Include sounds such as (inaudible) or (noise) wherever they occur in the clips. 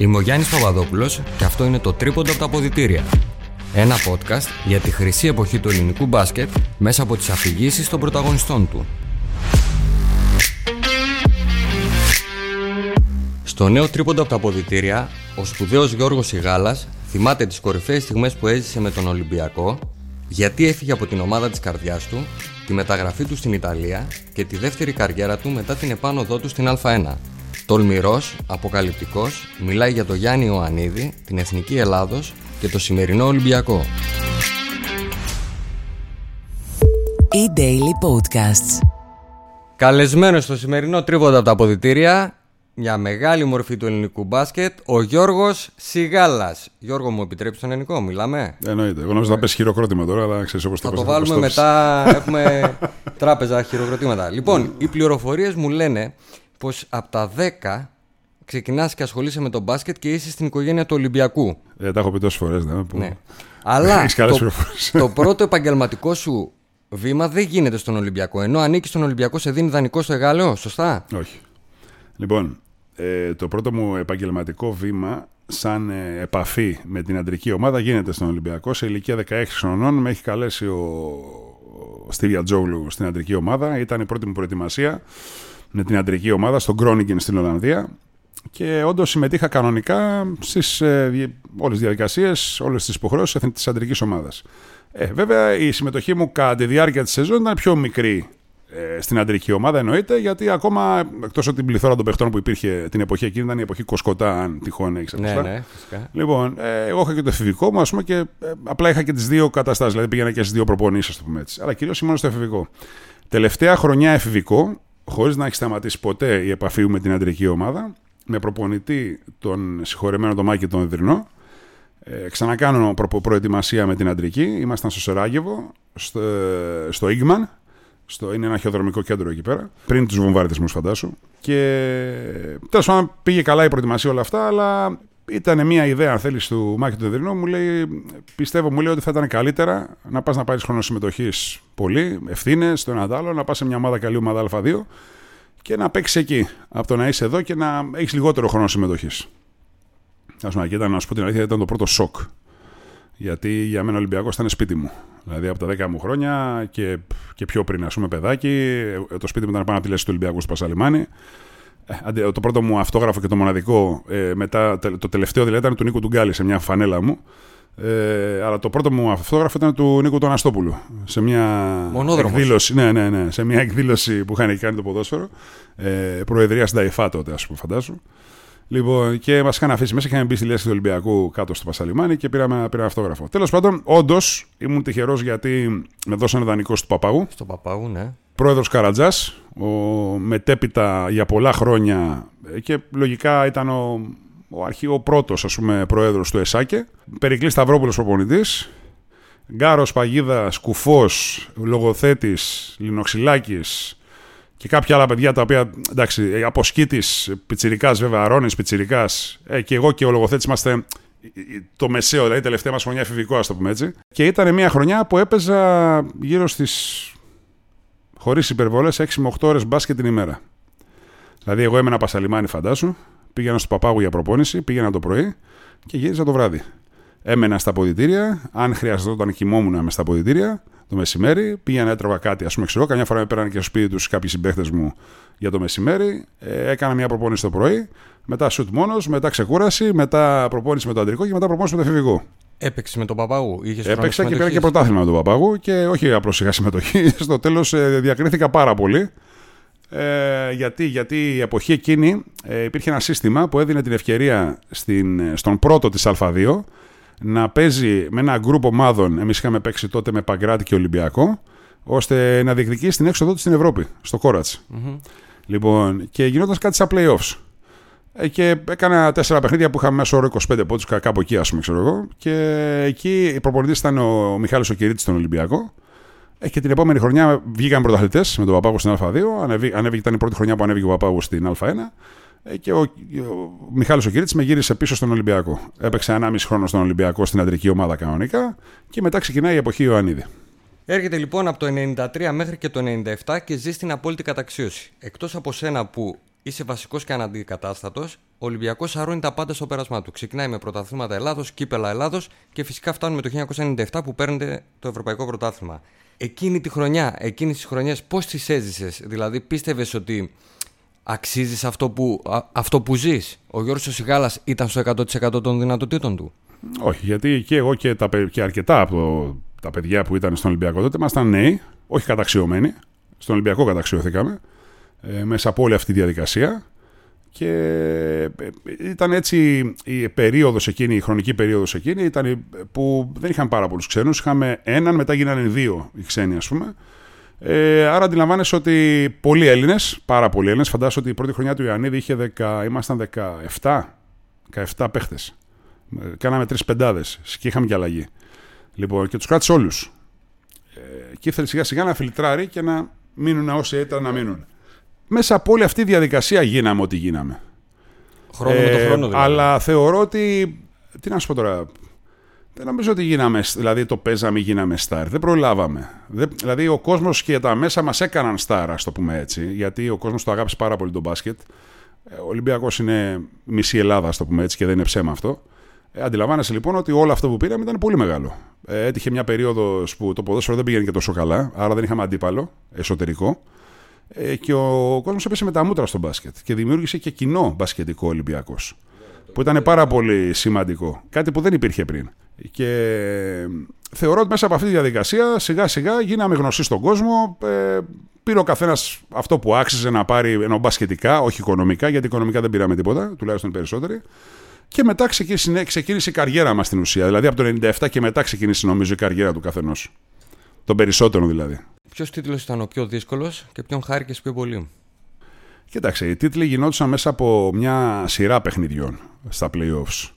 Είμαι ο Γιάννης Παπαδόπουλος και αυτό είναι το Τρίποντο από τα Ποδητήρια. Ένα podcast για τη χρυσή εποχή του ελληνικού μπάσκετ μέσα από τις αφηγήσεις των πρωταγωνιστών του. Στο νέο Τρίποντο από τα Ποδητήρια, ο σπουδαίος Γιώργος Σιγάλας θυμάται τις κορυφαίες στιγμές που έζησε με τον Ολυμπιακό, γιατί έφυγε από την ομάδα της καρδιάς του, τη μεταγραφή του στην Ιταλία και τη δεύτερη καριέρα του μετά την επάνωδό του στην Α1. Τολμηρός, αποκαλυπτικός, μιλάει για το Γιάννη Ιωαννίδη, την Εθνική Ελλάδος και το σημερινό Ολυμπιακό. E-Daily Podcasts. Καλεσμένος στο σημερινό τρίποντα από τα αποδητήρια, μια μεγάλη μορφή του ελληνικού μπάσκετ, ο Γιώργος Σιγάλας. Γιώργο μου, επιτρέψεις τον ελληνικό, μιλάμε; Εννοείται. Εγώ νόμιζα να πες χειροκρότημα τώρα, αλλά ξέρεις όπως το Θα το πες, βάλουμε το μετά, έχουμε τράπεζα χειροκροτήματα. Λοιπόν, οι πληροφορίες μου λένε πως από τα 10 ξεκινάς και ασχολείσαι με το μπάσκετ και είσαι στην οικογένεια του Ολυμπιακού. Ε, τα έχω πει τόσες φορές. Ναι, που... Ναι. Αλλά (laughs) Έχεις καλές το, πληροφορίες. το πρώτο επαγγελματικό σου βήμα δεν γίνεται στον Ολυμπιακό. Ενώ ανήκει στον Ολυμπιακό, σε δίνει δανεικό στο Εγάλεο, σωστά; Όχι. Λοιπόν, ε, το πρώτο μου επαγγελματικό βήμα σαν ε, επαφή με την αντρική ομάδα γίνεται στον Ολυμπιακό. Σε ηλικία 16 χρονών με έχει καλέσει ο, ο Στίβια Τζόγλου στην αντρική ομάδα. Ήταν η πρώτη μου προετοιμασία με την αντρική ομάδα στο Γκρόνιγκεν στην Ολλανδία. Και όντως συμμετείχα κανονικά στις ε, όλες τις διαδικασίες, όλες τις υποχρεώσεις της αντρικής ομάδας. Ε, βέβαια, η συμμετοχή μου κατά τη διάρκεια της σεζόν ήταν πιο μικρή ε, στην αντρική ομάδα, εννοείται, γιατί ακόμα εκτός από την πληθώρα των παιχτών που υπήρχε την εποχή εκείνη, ήταν η εποχή Κοσκοτά, αν τυχόν έχεις Ναι, ναι, φυσικά. Λοιπόν, ε, εγώ είχα και το εφηβικό μου, ας πούμε, και ε, απλά είχα και τις δύο καταστάσεις. Δηλαδή πήγαινα και στις δύο προπονήσεις, ας το πούμε έτσι. Αλλά κυρίως ήμουν στο εφηβικό. Τελευταία χρονιά εφηβικό, χωρίς να έχει σταματήσει ποτέ η επαφή μου με την αντρική ομάδα, με προπονητή τον συγχωρεμένο τον Μάκη τον Δρυνό. Ε, ξανακάνω προ, προετοιμασία με την αντρική. Ήμασταν στο Σεράγεβο, στο, στο Ίγμαν. Στο, είναι ένα χειοδρομικό κέντρο εκεί πέρα. Πριν τους βομβαρδισμού, φαντάσου. Και τέλος πάντων πήγε καλά η προετοιμασία όλα αυτά, αλλά ήταν μια ιδέα, αν θέλεις, του Μάκη του Δεδρινού. Μου λέει, πιστεύω, μου λέει ότι θα ήταν καλύτερα να πας να πάρεις χρόνο συμμετοχή πολύ, ευθύνες, το ένα το άλλο, να πας σε μια ομάδα καλή ομάδα Α2 και να παίξεις εκεί. Από το να είσαι εδώ και να έχεις λιγότερο χρόνο συμμετοχή. Α πούμε, και ήταν, να σου πω την αλήθεια, ήταν το πρώτο σοκ. Γιατί για μένα ο Ολυμπιακός ήταν σπίτι μου. Δηλαδή από τα 10 μου χρόνια και, και πιο πριν, ας πούμε, παιδάκι, ε, το σπίτι μου ήταν πάνω από τη λέσχη του Ολυμπιακού στο Πασαλιμάνι. Ε, αντε- Το πρώτο μου αυτόγραφο και το μοναδικό, ε, μετά, τε- το τελευταίο δηλαδή ήταν του Νίκου Τουγκάλη σε μια φανέλα μου. Ε, αλλά το πρώτο μου αυτόγραφο ήταν του Νίκου του Αναστόπουλου. Σε μια Μονόδρομος. εκδήλωση, ναι, ναι, ναι, σε μια εκδήλωση που είχαν κάνει το ποδόσφαιρο. Ε, προεδρίας στην ΤΑΙΦΑ τότε, ας πούμε, φαντάσου. Λοιπόν, και μας είχαν αφήσει μέσα, είχαν μπει στη λέσχη του Ολυμπιακού κάτω στο Πασαλιμάνι και πήραμε, πήραμε αυτόγραφο. Τέλος πάντων, όντως ήμουν τυχερός γιατί με δώσανε δανεικό του Παπάγου. Στο Παπάγου, ναι. Πρόεδρος Καρατζάς, ο μετέπειτα για πολλά χρόνια ε, και λογικά ήταν ο, ο αρχαίο πρώτος πρόεδρος του ΕΣΑΚΕ. Περικλής Σταυρόπουλος προπονητής. Γκάρος Παγίδας, Κουφός, Λογοθέτης, Λινοξυλάκης και κάποια άλλα παιδιά τα οποία. Εντάξει, Αποσκήτη, Πιτσυρικά βέβαια, Αρώνης Πιτσυρικά ε, και εγώ και ο Λογοθέτης είμαστε το μεσαίο, δηλαδή τελευταία μας χρονιά εφηβικό, ας το πούμε έτσι. Και ήταν μια χρονιά που έπαιζα γύρω στις χωρίς υπερβολές 6 με 8 ώρες μπάσκετ την ημέρα. Δηλαδή, εγώ έμενα Πασαλιμάνι, φαντάσου, πήγαινα στο Παπάγου για προπόνηση, πήγαινα το πρωί και γύριζα το βράδυ. Έμενα στα ποδητήρια, αν χρειαζόταν κοιμόμουν μες στα ποδητήρια το μεσημέρι, πήγαινα έτρωγα κάτι, ας πούμε, ξέρω, καμιά φορά με πέραν και στο σπίτι τους κάποιοι συμπαίχτες μου για το μεσημέρι, ε, έκανα μια προπόνηση το πρωί, μετά σουτ μόνος, μετά ξεκούραση, μετά προπόνηση με το αντρικό και μετά προπόνηση με το εφηβικό. Έπαιξε με τον Παπάγου. Είχες χρόνο Έπαιξα και πήρα και συμμετοχής; πρωτάθλημα με τον Παπάγου και όχι απλώς είχα συμμετοχή. (laughs) Στο τέλος διακρίθηκα πάρα πολύ. Ε, γιατί, γιατί η εποχή εκείνη ε, υπήρχε ένα σύστημα που έδινε την ευκαιρία στην, στον πρώτο της Α2 να παίζει με ένα γκρουπ ομάδων, εμείς είχαμε παίξει τότε με Παγκράτη και Ολυμπιακό, ώστε να διεκδικήσει την έξοδό του στην Ευρώπη, στο κορατς Λοιπόν, και γινόταν κάτι σαν playoffs. Ε, και έκανα τέσσερα παιχνίδια που είχαμε μέσω όρο 25 πόντους, κάπου εκεί, ας πούμε, ξέρω εγώ. Και εκεί η προπονητής ήταν ο Μιχάλης ο Κυρίτη στον Ολυμπιακό. Ε, και την επόμενη χρονιά βγήκαν πρωταθλητές με τον Παπάγου στην Α2. Ανεβή, ανέβηκε, ήταν η πρώτη χρονιά που ανέβηκε ο Παπάγου στην Α1. Ε, και ο, ο Μιχάλης ο Κυρίτη με γύρισε πίσω στον Ολυμπιακό. Έπαιξε 1,5 χρόνο στον Ολυμπιακό στην αντρική ομάδα κανονικά. Και μετά ξεκινάει η εποχή Ιωαννίδη. Έρχεται λοιπόν από το 93 μέχρι και το 97 και ζει στην απόλυτη καταξίωση. Εκτός από σένα που Είσαι βασικός και αναντικατάστατος. Ο Ολυμπιακός αρώνει τα πάντα στο πέρασμά του. Ξεκινάει με πρωταθλήματα Ελλάδος, κύπελα Ελλάδος και φυσικά φτάνουμε το 1997 που παίρνετε το Ευρωπαϊκό Πρωτάθλημα. Εκείνη τη χρονιά, εκείνε τι χρονιέ, πώς τις έζησες, δηλαδή πίστευες ότι αξίζεις αυτό που, αυτό που ζεις; Ο Γιώργος Σιγάλας ήταν στο 100% των δυνατοτήτων του. Όχι, γιατί και εγώ και, τα, και αρκετά από τα παιδιά που ήταν στον Ολυμπιακό τότε ήμασταν νέοι, όχι καταξιωμένοι. Στον Ολυμπιακό καταξιωθήκαμε ε, μέσα από όλη αυτή τη διαδικασία. Και ε, ήταν έτσι η περίοδος εκείνη, η χρονική περίοδος εκείνη ήταν που δεν είχαν πάρα πολλούς ξένους. Είχαμε έναν, μετά γίνανε δύο οι ξένοι ας πούμε. Ε, άρα αντιλαμβάνεσαι ότι πολλοί Έλληνες, πάρα πολλοί Έλληνες, φαντάζομαι ότι η πρώτη χρονιά του Ιωαννίδη είχε 10, ήμασταν 17, 17 παίχτες. Ε, κάναμε τρεις πεντάδες και είχαμε και αλλαγή. Λοιπόν, και τους κράτησε όλους. Ε, και ήθελε σιγά σιγά να φιλτράρει και να μείνουν όσοι ήταν να μείνουν μέσα από όλη αυτή τη διαδικασία γίναμε ό,τι γίναμε. Χρόνο ε, με το ε, χρόνο δηλαδή. Αλλά θεωρώ ότι. Τι να σου πω τώρα. Δεν νομίζω ότι γίναμε, δηλαδή το παίζαμε ή γίναμε στάρ. Δεν προλάβαμε. Δεν, δηλαδή ο κόσμος και τα μέσα μας έκαναν στάρ, ας το πούμε έτσι. Γιατί ο κόσμος το αγάπησε πάρα πολύ τον μπάσκετ. Ε, ο Ολυμπιακός είναι μισή Ελλάδα, ας το πούμε έτσι, και δεν είναι ψέμα αυτό. Ε, αντιλαμβάνεσαι λοιπόν ότι όλο αυτό που πήραμε ήταν πολύ μεγάλο. Ε, έτυχε μια περίοδος που το ποδόσφαιρο δεν πήγαινε και τόσο καλά, άρα δεν είχαμε αντίπαλο εσωτερικό. Ε, και ο κόσμος έπεσε με τα μούτρα στο μπάσκετ και δημιούργησε και κοινό μπασκετικό Ολυμπιακός. Που ήταν πάρα πολύ σημαντικό. Κάτι που δεν υπήρχε πριν. Και θεωρώ ότι μέσα από αυτή τη διαδικασία σιγά σιγά γίναμε γνωστοί στον κόσμο. Ε, πήρε ο καθένας αυτό που άξιζε να πάρει ενώ μπασκετικά, όχι οικονομικά, γιατί οικονομικά δεν πήραμε τίποτα, τουλάχιστον περισσότεροι. Και μετά ξεκίνησε, ξεκίνησε η καριέρα μας στην ουσία. Δηλαδή από το 97 και μετά ξεκίνησε νομίζω η καριέρα του καθενός. Τον περισσότερο δηλαδή. Ποιος τίτλος ήταν ο πιο δύσκολος και ποιον χάρηκες πιο πολύ; Κοίταξε, οι τίτλοι γινόντουσαν μέσα από μια σειρά παιχνιδιών στα playoffs.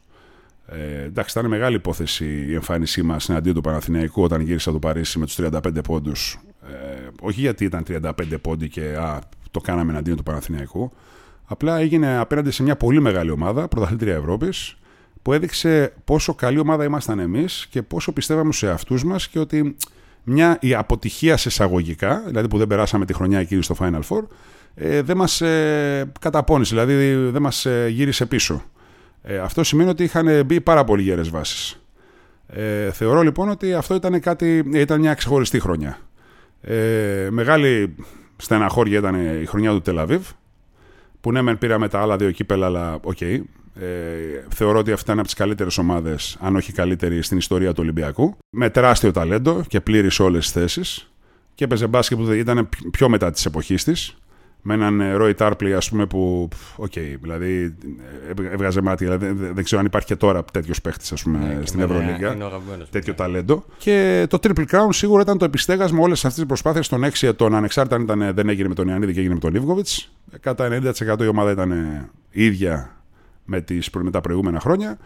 Ε, εντάξει, ήταν μεγάλη υπόθεση η εμφάνισή μας εναντίον του Παναθηναϊκού όταν γύρισα το Παρίσι με τους 35 πόντους. Ε, όχι γιατί ήταν 35 πόντοι και α, το κάναμε εναντίον του Παναθηναϊκού. Απλά έγινε απέναντι σε μια πολύ μεγάλη ομάδα, πρωταθλήτρια Ευρώπης, που έδειξε πόσο καλή ομάδα ήμασταν εμείς και πόσο πιστεύαμε σε αυτού μας και ότι μια η αποτυχία σε εισαγωγικά, δηλαδή που δεν περάσαμε τη χρονιά εκείνη στο Final Four, ε, δεν μας ε, καταπώνησε, δηλαδή δεν μας ε, γύρισε πίσω. Ε, αυτό σημαίνει ότι είχαν μπει πάρα πολύ γερές βάσεις. Ε, θεωρώ λοιπόν ότι αυτό ήταν, κάτι, ήταν μια ξεχωριστή χρονιά. Ε, μεγάλη στεναχώρια ήταν η χρονιά του Τελαβίβ, που ναι μεν πήραμε τα άλλα δύο κύπελα, αλλά OK, okay, ε, θεωρώ ότι αυτή ήταν από τις καλύτερες ομάδες, αν όχι καλύτερη, στην ιστορία του Ολυμπιακού. Με τεράστιο ταλέντο και πλήρης σε όλες τις θέσεις. Και έπαιζε μπάσκετ που ήταν πιο μετά της εποχής της. Με έναν Ρόι Τάρπλι, ας πούμε, που. OK, okay, δηλαδή έβγαζε μάτι. Δηλαδή, δεν ξέρω αν υπάρχει και τώρα τέτοιος παίχτης, ας πούμε, ναι, στην Ευρωλίγκα. Τέτοιο ταλέντο. Και το Triple Crown σίγουρα ήταν το επιστέγασμα όλες αυτές τις προσπάθειες των 6 ετών. Ανεξάρτητα αν ήταν, δεν έγινε με τον Ιωαννίδη και έγινε με τον Ίβκοβιτς. Κατά 90% η ομάδα ήταν ίδια με, τις, με τα προηγούμενα χρόνια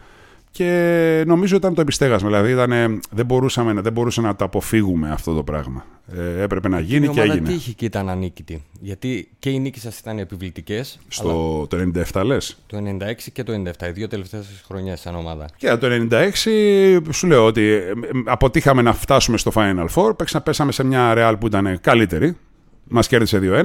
και νομίζω ήταν το επιστέγασμα. Δηλαδή ήταν, δεν, μπορούσαμε, δεν μπορούσαμε να το αποφύγουμε αυτό το πράγμα. Ε, έπρεπε να γίνει και έγινε. Τι είχε και ήταν ανίκητη. Γιατί και οι νίκες σας ήταν επιβλητικές. Στο αλλά... το 97 λες. Το 96 και το 97, οι δύο τελευταίες χρονιές σαν ομάδα. Και το 96 σου λέω ότι ε, αποτύχαμε να φτάσουμε στο Final Four. Πέσαμε σε μια Real που ήταν καλύτερη. Μας κέρδισε 2-1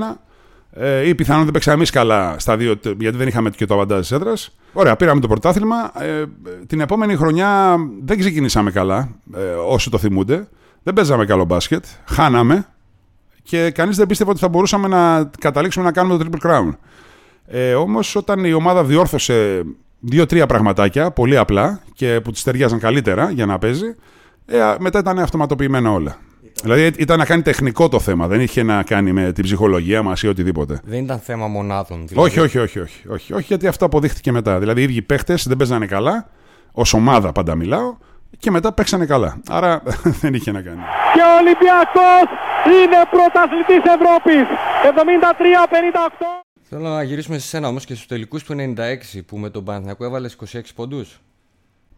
ε, ή πιθανόν δεν παίξαμε εμείς καλά στα δύο, γιατί δεν είχαμε και το αβαντάζ της έδρας. Ωραία, πήραμε το πρωτάθλημα. Ε, την επόμενη χρονιά δεν ξεκινήσαμε καλά, ε, όσοι το θυμούνται. Δεν παίζαμε καλό μπάσκετ. Χάναμε και κανείς δεν πίστευε ότι θα μπορούσαμε να καταλήξουμε να κάνουμε το Triple Crown. Ε, Όμως, όταν η ομάδα διόρθωσε δύο-τρία πραγματάκια, πολύ απλά και που τη ταιριάζαν καλύτερα για να παίζει, ε, μετά ήταν αυτοματοποιημένα όλα. Δηλαδή ήταν να κάνει τεχνικό το θέμα, δεν είχε να κάνει με την ψυχολογία μας ή οτιδήποτε. Δεν ήταν θέμα μονάδων. Δηλαδή. Όχι, όχι, όχι, όχι, όχι, όχι, γιατί αυτό αποδείχτηκε μετά. Δηλαδή οι ίδιοι παίχτες δεν παίζανε καλά, ως ομάδα πάντα μιλάω, και μετά παίξανε καλά. Άρα (laughs) δεν είχε να κάνει. Και ο Ολυμπιακός είναι πρωταθλητής Ευρώπης. 73-58. Θέλω να γυρίσουμε σε σένα όμως και στους τελικούς του 96 που με τον Παναθηναϊκό έβαλες 26 πόντους.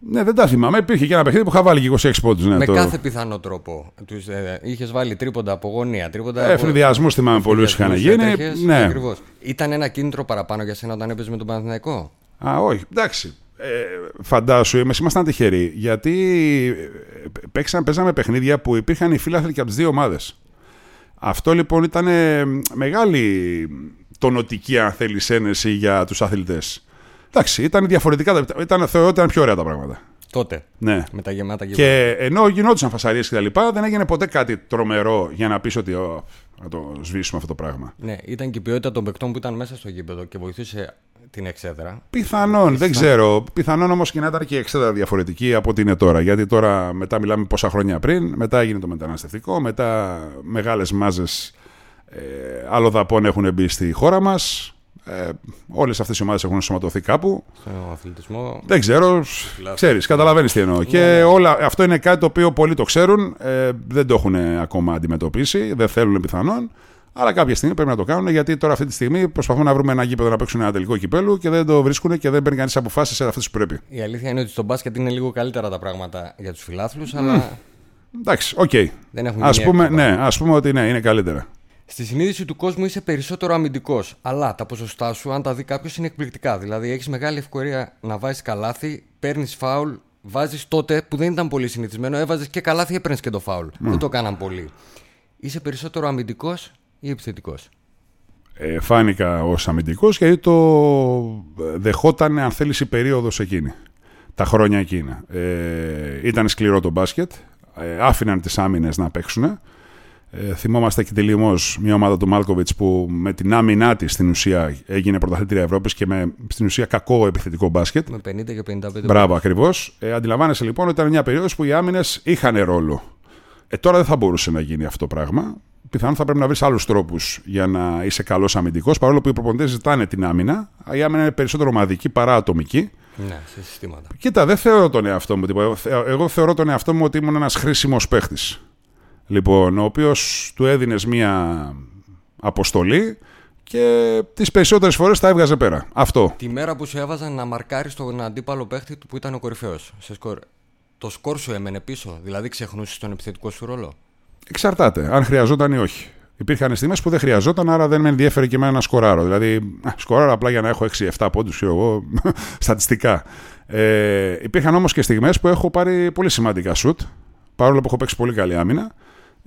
Ναι, δεν τα θυμάμαι. Υπήρχε και ένα παιχνίδι που είχα βάλει και 26 πόντους. Ναι, με το... κάθε πιθανό τρόπο. Τους, ε, είχες βάλει τρίποντα από γωνία. Τρίποντα ε, Φρυδιασμού θυμάμαι πολλούς είχαν γίνει. Ναι. Ακριβώς. Ήταν ένα κίνητρο παραπάνω για σένα όταν έπαιζε με τον Παναθηναϊκό; Α, όχι. Εντάξει. Ε, φαντάσου, εμείς ήμασταν τυχεροί. Γιατί ε, παίξαν, παίζαμε παιχνίδια που υπήρχαν οι φίλαθλοι και από τις δύο ομάδες. Αυτό λοιπόν ήταν μεγάλη τονοτική, αν θέλεις, ένεση για τους αθλητές. Εντάξει, ήταν διαφορετικά. Ήταν, θεωρώ ότι ήταν πιο ωραία τα πράγματα. Τότε. Ναι. Με τα γεμάτα γεμάτα. Και ενώ γινόντουσαν φασαρίες και τα λοιπά, δεν έγινε ποτέ κάτι τρομερό για να πεις ότι «Ω, να το σβήσουμε αυτό το πράγμα. Ναι, ήταν και η ποιότητα των παικτών που ήταν μέσα στο γήπεδο και βοηθούσε την εξέδρα. Πιθανόν, δεν ξέρω. Πιθανόν όμως και να ήταν και η εξέδρα διαφορετική από ό,τι είναι τώρα. Γιατί τώρα μετά μιλάμε πόσα χρόνια πριν, μετά έγινε το μεταναστευτικό, μετά μεγάλες μάζες ε, αλλοδαπών έχουν μπει στη χώρα μας. Ε, Όλες αυτές οι ομάδες έχουν σωματωθεί κάπου. Στον αθλητισμό. Δεν ξέρω. Ξέρεις, καταλαβαίνεις τι εννοώ. Και όλα, αυτό είναι κάτι το οποίο πολλοί το ξέρουν. Ε, δεν το έχουν ακόμα αντιμετωπίσει. Δεν θέλουν πιθανόν. Αλλά κάποια στιγμή πρέπει να το κάνουν γιατί τώρα αυτή τη στιγμή προσπαθούν να βρούμε ένα γήπεδο να παίξουν ένα τελικό κυπέλου και δεν το βρίσκουν και δεν παίρνει κανείς αποφάσεις σε αυτές που πρέπει. Η αλήθεια είναι ότι στο μπάσκετ είναι λίγο καλύτερα τα πράγματα για τους φιλάθλους, αλλά Εντάξει, οκ. δεν έχουν Α γίνει πούμε, εύκολα. ναι, ας πούμε ότι ναι, είναι καλύτερα. Στη συνείδηση του κόσμου είσαι περισσότερο αμυντικός. Αλλά τα ποσοστά σου, αν τα δει κάποιος, είναι εκπληκτικά. Δηλαδή, έχεις μεγάλη ευκαιρία να βάζεις καλάθι, παίρνεις φάουλ, βάζεις τότε που δεν ήταν πολύ συνηθισμένο, έβαζες και καλάθι, έπαιρνες και το φάουλ. Δεν το κάναν πολύ. Είσαι περισσότερο αμυντικός ή επιθετικός; Ε, φάνηκα ως αμυντικός γιατί το δεχόταν, αν θέλεις, η περίοδος εκείνη. Τα χρόνια εκείνα. Ε, ήταν σκληρό το μπάσκετ. Ε, άφηναν τις άμυνες να παίξουν. Ε, θυμόμαστε και τελειώ μια ομάδα του Μάλκοβιτς που με την άμυνά της στην ουσία έγινε πρωταθλήτρια Ευρώπης και με στην ουσία κακό επιθετικό μπάσκετ. Με 50 και 55. Μπράβο, ακριβώς. Ε, αντιλαμβάνεσαι λοιπόν ότι ήταν μια περίοδος που οι άμυνες είχαν ρόλο. Ε, τώρα δεν θα μπορούσε να γίνει αυτό το πράγμα. Πιθανόν θα πρέπει να βρεις άλλους τρόπους για να είσαι καλός αμυντικός, παρόλο που οι προπονητές ζητάνε την άμυνα. Η άμυνα είναι περισσότερο ομαδική παρά ατομική. Ναι, σε συστήματα. Κοίτα, δεν θεωρώ τον εαυτό μου τίποτα. Εγώ- Εγώ θεωρώ τον εαυτό μου ότι ήμουν ένας χρήσιμος παίχτης. Λοιπόν, ο οποίος του έδινες μία αποστολή και τις περισσότερες φορές τα έβγαζε πέρα. Αυτό. Τη μέρα που σου έβαζαν να μαρκάρεις τον αντίπαλο παίχτη του που ήταν ο κορυφαίος. Σκορ. Το σκορ σου έμενε πίσω, δηλαδή ξεχνούσες τον επιθετικό σου ρόλο; Εξαρτάται, αν χρειαζόταν ή όχι. Υπήρχαν στιγμές που δεν χρειαζόταν, άρα δεν με ενδιαφέρει και εμένα να σκοράρω. Δηλαδή, α, σκοράρω απλά για να έχω 6-7 πόντους, ξέρω εγώ, (laughs) στατιστικά. Ε, υπήρχαν όμως και στιγμές που έχω πάρει πολύ σημαντικά σουτ, παρόλο που έχω παίξει πολύ καλή άμυνα, ε,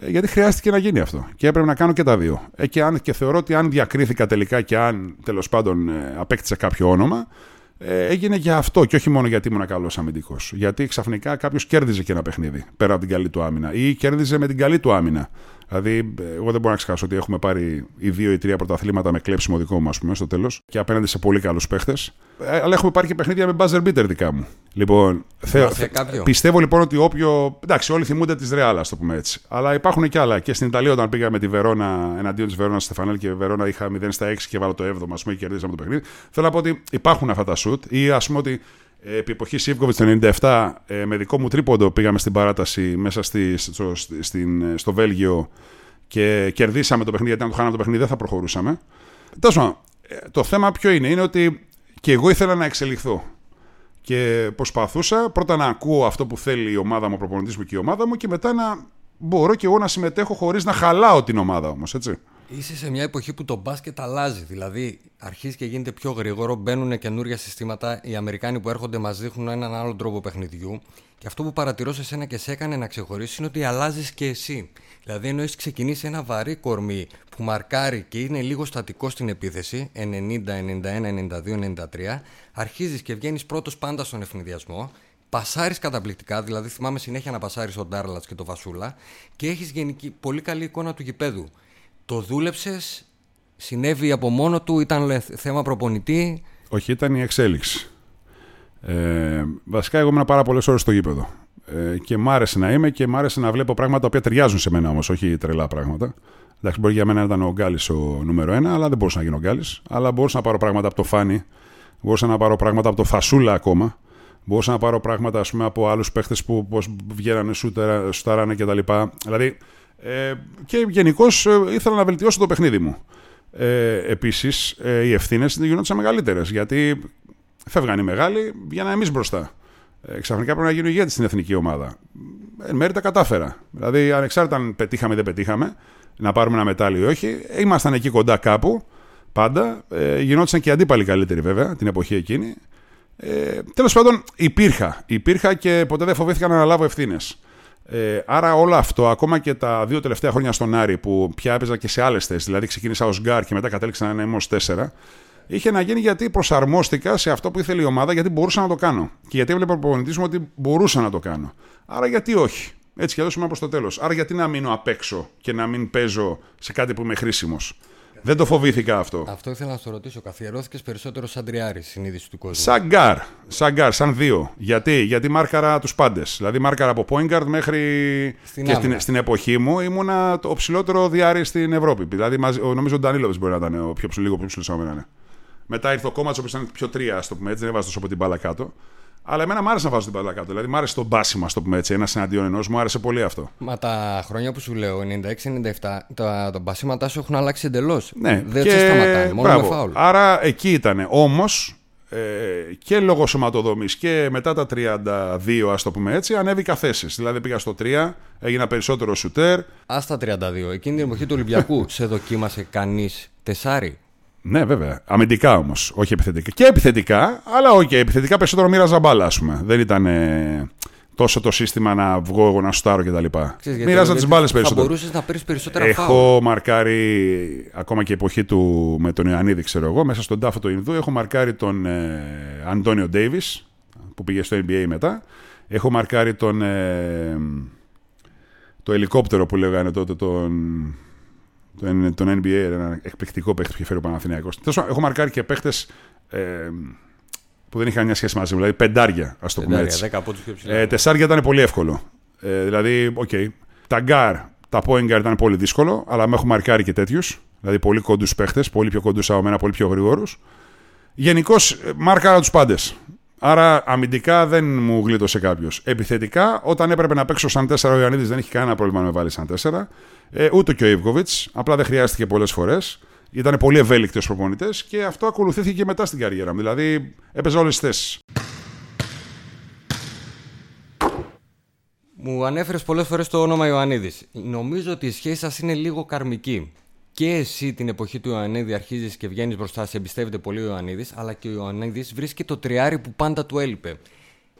γιατί χρειάστηκε να γίνει αυτό. Και έπρεπε να κάνω και τα δύο. Ε, και, αν, και θεωρώ ότι αν διακρίθηκα τελικά και αν τέλος πάντων ε, απέκτησα κάποιο όνομα, ε, έγινε για αυτό και όχι μόνο γιατί ήμουν καλός αμυντικός. Γιατί ξαφνικά κάποιος κέρδιζε και ένα παιχνίδι πέρα από την καλή του άμυνα ή κέρδιζε με την καλή του άμυνα. Δηλαδή, ε, εγώ δεν μπορώ να ξεχάσω ότι έχουμε πάρει οι δύο ή τρία πρωταθλήματα με κλέψιμο δικό μου, ας πούμε, στο τέλος και απέναντι σε πολύ καλούς παίχτες. Ε, αλλά έχουμε πάρει και παιχνίδια με buzzer beater δικά μου. Λοιπόν, θε, Θυμάσαι κάποιο; πιστεύω λοιπόν ότι όποιο. Εντάξει, όλοι θυμούνται τη Ρεάλ, ας το πούμε έτσι. Αλλά υπάρχουν και άλλα. Και στην Ιταλία, όταν πήγαμε τη Βερόνα εναντίον της Βερόνας Στεφανέλ και η Βερόνα είχα 0 στα 6 και βάλω το 7ο, ας πούμε, και κερδίσαμε το παιχνίδι. Θέλω να πω ότι υπάρχουν αυτά τα σουτ ή ας πούμε ότι ε, επί εποχή Σίβκοβιτς το 97 ε, με δικό μου τρίποντο πήγαμε στην παράταση μέσα στη, στο, στην, στο Βέλγιο και κερδίσαμε το παιχνίδι. Γιατί αν το χάναμε το παιχνίδι δεν θα προχωρούσαμε. Τέλος πάντων, ε, το θέμα ποιο είναι, είναι ότι και εγώ ήθελα να εξελιχθώ. Και προσπαθούσα πρώτα να ακούω αυτό που θέλει η ομάδα μου, ο προπονητής μου και η ομάδα μου, και μετά να μπορώ και εγώ να συμμετέχω χωρίς να χαλάω την ομάδα όμως, έτσι. Είσαι σε μια εποχή που το μπάσκετ αλλάζει. Δηλαδή, αρχίζει και γίνεται πιο γρήγορο, μπαίνουν καινούργια συστήματα. Οι Αμερικάνοι που έρχονται μας δείχνουν έναν άλλον τρόπο παιχνιδιού. Και αυτό που παρατηρώ σε σένα και σε έκανε να ξεχωρίσει είναι ότι αλλάζεις και εσύ. Δηλαδή, ενώ έχεις ξεκινήσει ένα βαρύ κορμί που μαρκάρει και είναι λίγο στατικό στην επίθεση, 90, 91, 92, 93, αρχίζεις και βγαίνεις πρώτος πάντα στον ευνηδιασμό. Πασάρεις καταπληκτικά, δηλαδή θυμάμαι συνέχεια να πασάρεις τον Ντάρλατς και τον Βασούλα και έχεις γενική πολύ καλή εικόνα του γηπέδου. Το δούλεψες, συνέβη από μόνο του, ήταν λε, θέμα προπονητή. Όχι, ήταν η εξέλιξη. Ε, βασικά, εγώ ήμουν πάρα πολλές ώρες στο γήπεδο. Ε, και μ' άρεσε να είμαι και μ' άρεσε να βλέπω πράγματα τα οποία ταιριάζουν σε μένα όμως, όχι τρελά πράγματα. Εντάξει, μπορεί για μένα να ήταν ο Γκάλης ο νούμερο ένα, αλλά δεν μπορούσα να γίνω Γκάλης. Αλλά μπορούσα να πάρω πράγματα από το Φάνη, μπορούσα να πάρω πράγματα από το Φασούλα ακόμα. Μπορούσα να πάρω πράγματα ας πούμε, από άλλους παίχτες που πώς βγαίνανε, σούτερα, σουταράνε κτλ. Δηλαδή, ε, και γενικώς ε, ήθελα να βελτιώσω το παιχνίδι μου. Ε, Επίσης, ε, οι ευθύνες γινόντουσαν μεγαλύτερες. Γιατί φεύγαν οι μεγάλοι, βγαίνανε εμείς μπροστά. Ε, ξαφνικά πρέπει να γίνω ηγέτης στην εθνική ομάδα. Εν μέρει τα κατάφερα. Δηλαδή, ανεξάρτητα αν πετύχαμε ή δεν πετύχαμε, να πάρουμε ένα μετάλλιο ή όχι, ε, ήμασταν εκεί κοντά κάπου πάντα. Ε, γινόντουσαν και οι αντίπαλοι καλύτεροι βέβαια την εποχή εκείνη. Ε, Τέλος πάντων, υπήρχα. Υπήρχα και ποτέ δεν φοβήθηκα να αναλάβω ευθύνες. Ε, άρα όλο αυτό, ακόμα και τα δύο τελευταία χρόνια στον Άρη που πια έπαιζα και σε άλλες θέσεις, δηλαδή ξεκίνησα ως γκαρντ και μετά κατέληξα να είμαι ως 4, είχε να γίνει γιατί προσαρμόστηκα σε αυτό που ήθελε η ομάδα, γιατί μπορούσα να το κάνω. Και γιατί έβλεπε ο προπονητής μου ότι μπορούσα να το κάνω. Άρα γιατί όχι. Έτσι κι αλλιώς είμαι προς το τέλος. Άρα γιατί να μείνω απ' έξω και να μην παίζω σε κάτι που είμαι χρήσιμος. Δεν το φοβήθηκα αυτό. Αυτό ήθελα να σου ρωτήσω. Καθιερώθηκες περισσότερο σαν τριάρι συνείδηση του κόσμου. Σαν γκαρντ. Σαν γκαρντ, σαν δύο. Γιατί, Γιατί μάρκαρα τους πάντες. Δηλαδή μάρκαρα από point guard μέχρι. Στην και άμυνα. στην, στην εποχή μου ήμουνα το ψηλότερο δυάρι στην Ευρώπη. Δηλαδή μαζί- ο- νομίζω ο Ντανίλοβιτς μπορεί να ήταν ο πιο ψηλός, λίγο πιο ψηλός από μένα. ναι. Μετά ήρθε ο Κόμαζετς, ο οποίος ήταν πιο τρία, ας το πούμε έτσι, δεν έβαζε τόσο από την μπάλα κάτω. Αλλά εμένα μου άρεσε να βάζω την μπάλα κάτω. Δηλαδή μου άρεσε το μπάσιμα, ας το πούμε έτσι. Ένας εναντίον ενός, μου άρεσε πολύ αυτό. Μα τα χρόνια που σου λέω, 96-97, τα, τα μπασίματά σου έχουν αλλάξει εντελώς. Ναι, Δεν σε σταματάνε, μόνο μπράβο. με φάουλ. Άρα εκεί ήταν. Όμως ε, και λόγω σωματοδομής και μετά τα 32, ας το πούμε έτσι, ανέβηκα θέσει. Δηλαδή πήγα στο 3, έγινα περισσότερο σουτέρ. Α τα 32. Εκείνη την εποχή του Ολυμπιακού, (laughs) σε δοκίμασε κανείς τεσάρι; Ναι, βέβαια. Αμυντικά όμως, όχι επιθετικά. Και επιθετικά, αλλά όχι. επιθετικά περισσότερο μοίραζα μπάλα, ας πούμε. Δεν ήταν ε, τόσο το σύστημα να βγω εγώ να σουτάρω κτλ. Ξέρεις, γιατί- Μοίραζα τις γιατί μπάλες Θα περισσότερο. μπορούσες να παίρνεις περισσότερα φάουλ. Έχω μαρκάρει ακόμα και η εποχή του με τον Ιωαννίδη, ξέρω εγώ, μέσα στον τάφο του Ινδού. Έχω μαρκάρει τον ε, Αντώνιο Ντέιβις, που πήγε στο NBA μετά. Έχω μαρκάρει τον. Ε, το ελικόπτερο που λέγανε τότε, τον, τον, τον NBA, ένα εκπληκτικό παίχτη που είχε φέρει ο Παναθηναϊκός. Τέλος πάντων, Έχω μαρκάρει και παίχτες ε, που δεν είχαν μια σχέση μαζί μου, δηλαδή πεντάρια, ας το πούμε έτσι. 10 πόντους πιο ψηλά. Ε, τεσσάρια ήταν πολύ εύκολο. Ε, δηλαδή, οκ. Τα γκαρντ, τα point guard ήταν πολύ δύσκολο, αλλά με έχω μαρκάρει και τέτοιους. Δηλαδή, πολύ κοντούς παίχτες, πολύ πιο κοντούς από μένα, πολύ πιο γρήγορους. Γενικώς, μάρκαρα τους πάντες. Άρα, αμυντικά δεν μου γλίτωσε κάποιος. Επιθετικά, όταν έπρεπε να παίξω σαν 4 ο Ιωαννίδης, δεν είχε κανένα πρόβλημα να με βάλει σαν 4. Ε, ούτε και ο Ίβκοβιτς. Απλά δεν χρειάστηκε πολλές φορές. Ήταν πολύ ευέλικτοι ως προπονητές και αυτό ακολουθήθηκε και μετά στην καριέρα μου. Δηλαδή, έπαιζα όλες τις θέσεις. Μου ανέφερες πολλές φορές το όνομα Ιωαννίδης. Νομίζω ότι η σχέση σας είναι λίγο καρμική. Και εσύ την εποχή του Ιωαννίδη αρχίζεις και βγαίνεις μπροστά, σε εμπιστεύεται πολύ ο Ιωαννίδης, αλλά και ο Ιωαννίδης βρίσκει το τριάρι που πάντα του έλειπε.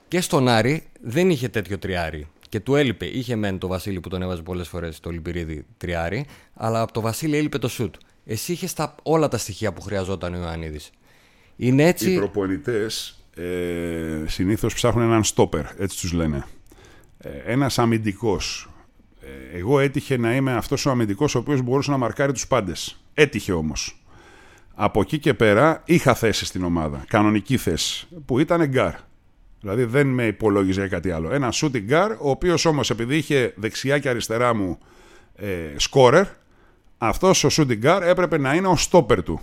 Και στον Άρη δεν είχε τέτοιο τριάρι. Και του έλειπε. Είχε μεν το Βασίλη που τον έβαζε πολλές φορές το Λιμπυρίδι τριάρι, αλλά από το Βασίλη έλειπε το σουτ. Εσύ είχες τα, όλα τα στοιχεία που χρειαζόταν ο Ιωαννίδης. Είναι Οι έτσι. προπονητές ε, συνήθως ψάχνουν έναν στόπερ, έτσι τους λένε. Ε, Ένας αμυντικός. Ε, εγώ έτυχε να είμαι αυτός ο αμυντικός ο οποίος μπορούσε να μαρκάρει τους πάντες. Έτυχε όμως. Από εκεί και πέρα είχα θέση στην ομάδα. Κανονική θέση. Που ήταν γκαρντ. Δηλαδή δεν με υπολόγιζε για κάτι άλλο. Ένα shooting guard, ο οποίος όμως επειδή είχε δεξιά και αριστερά μου ε, σκόρερ, αυτός ο shooting guard έπρεπε να είναι ο στόπερ του.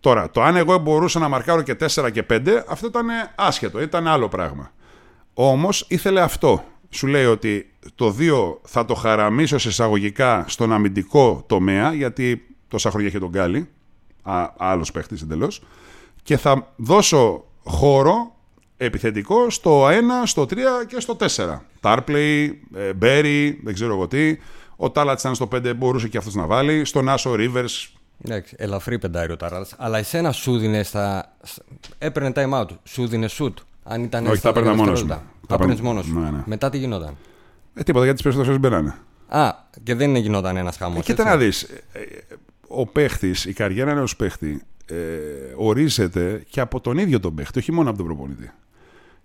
Τώρα, το αν εγώ μπορούσα να μαρκάρω και 4 και 5, αυτό ήταν άσχετο, ήταν άλλο πράγμα. Όμως ήθελε αυτό. Σου λέει ότι το 2 θα το χαραμίσω σε εισαγωγικά στον αμυντικό τομέα, γιατί τόσα χρόνια είχε τον Γκάλι, άλλος παίχτης εντελώς, και θα δώσω χώρο επιθετικό στο 1, στο 3 και στο 4. Τάρπλεϊ, Μπέρι, δεν ξέρω εγώ τι. Ο Τάλατς ήταν στο 5, μπορούσε και αυτός να βάλει. Στον Άσο Rivers, Εντάξει, ελαφρύ πεντάρι ο Τάραλ. Αλλά εσένα σου δίνε στα. Έπαιρνε time out. Σου δίνε shoot. Αν ήταν Όχι, στα τα έπαιρνα 10 μόνος μου. δευτερόλεπτα. Τα Τα έπαιρνες έπαιρνα- μόνος σου. Ναι, ναι. Μετά τι γινόταν; Ε, τίποτα, γιατί τις περισσότερες μπαίνανε. Α, και δεν γινόταν ένας χαμός. Ε, κοίτα να δεις. Ο παίχτης, η καριέρα ενός παίχτη, ε, ορίζεται και από τον ίδιο τον παίχτη, όχι μόνο από τον προπονητή.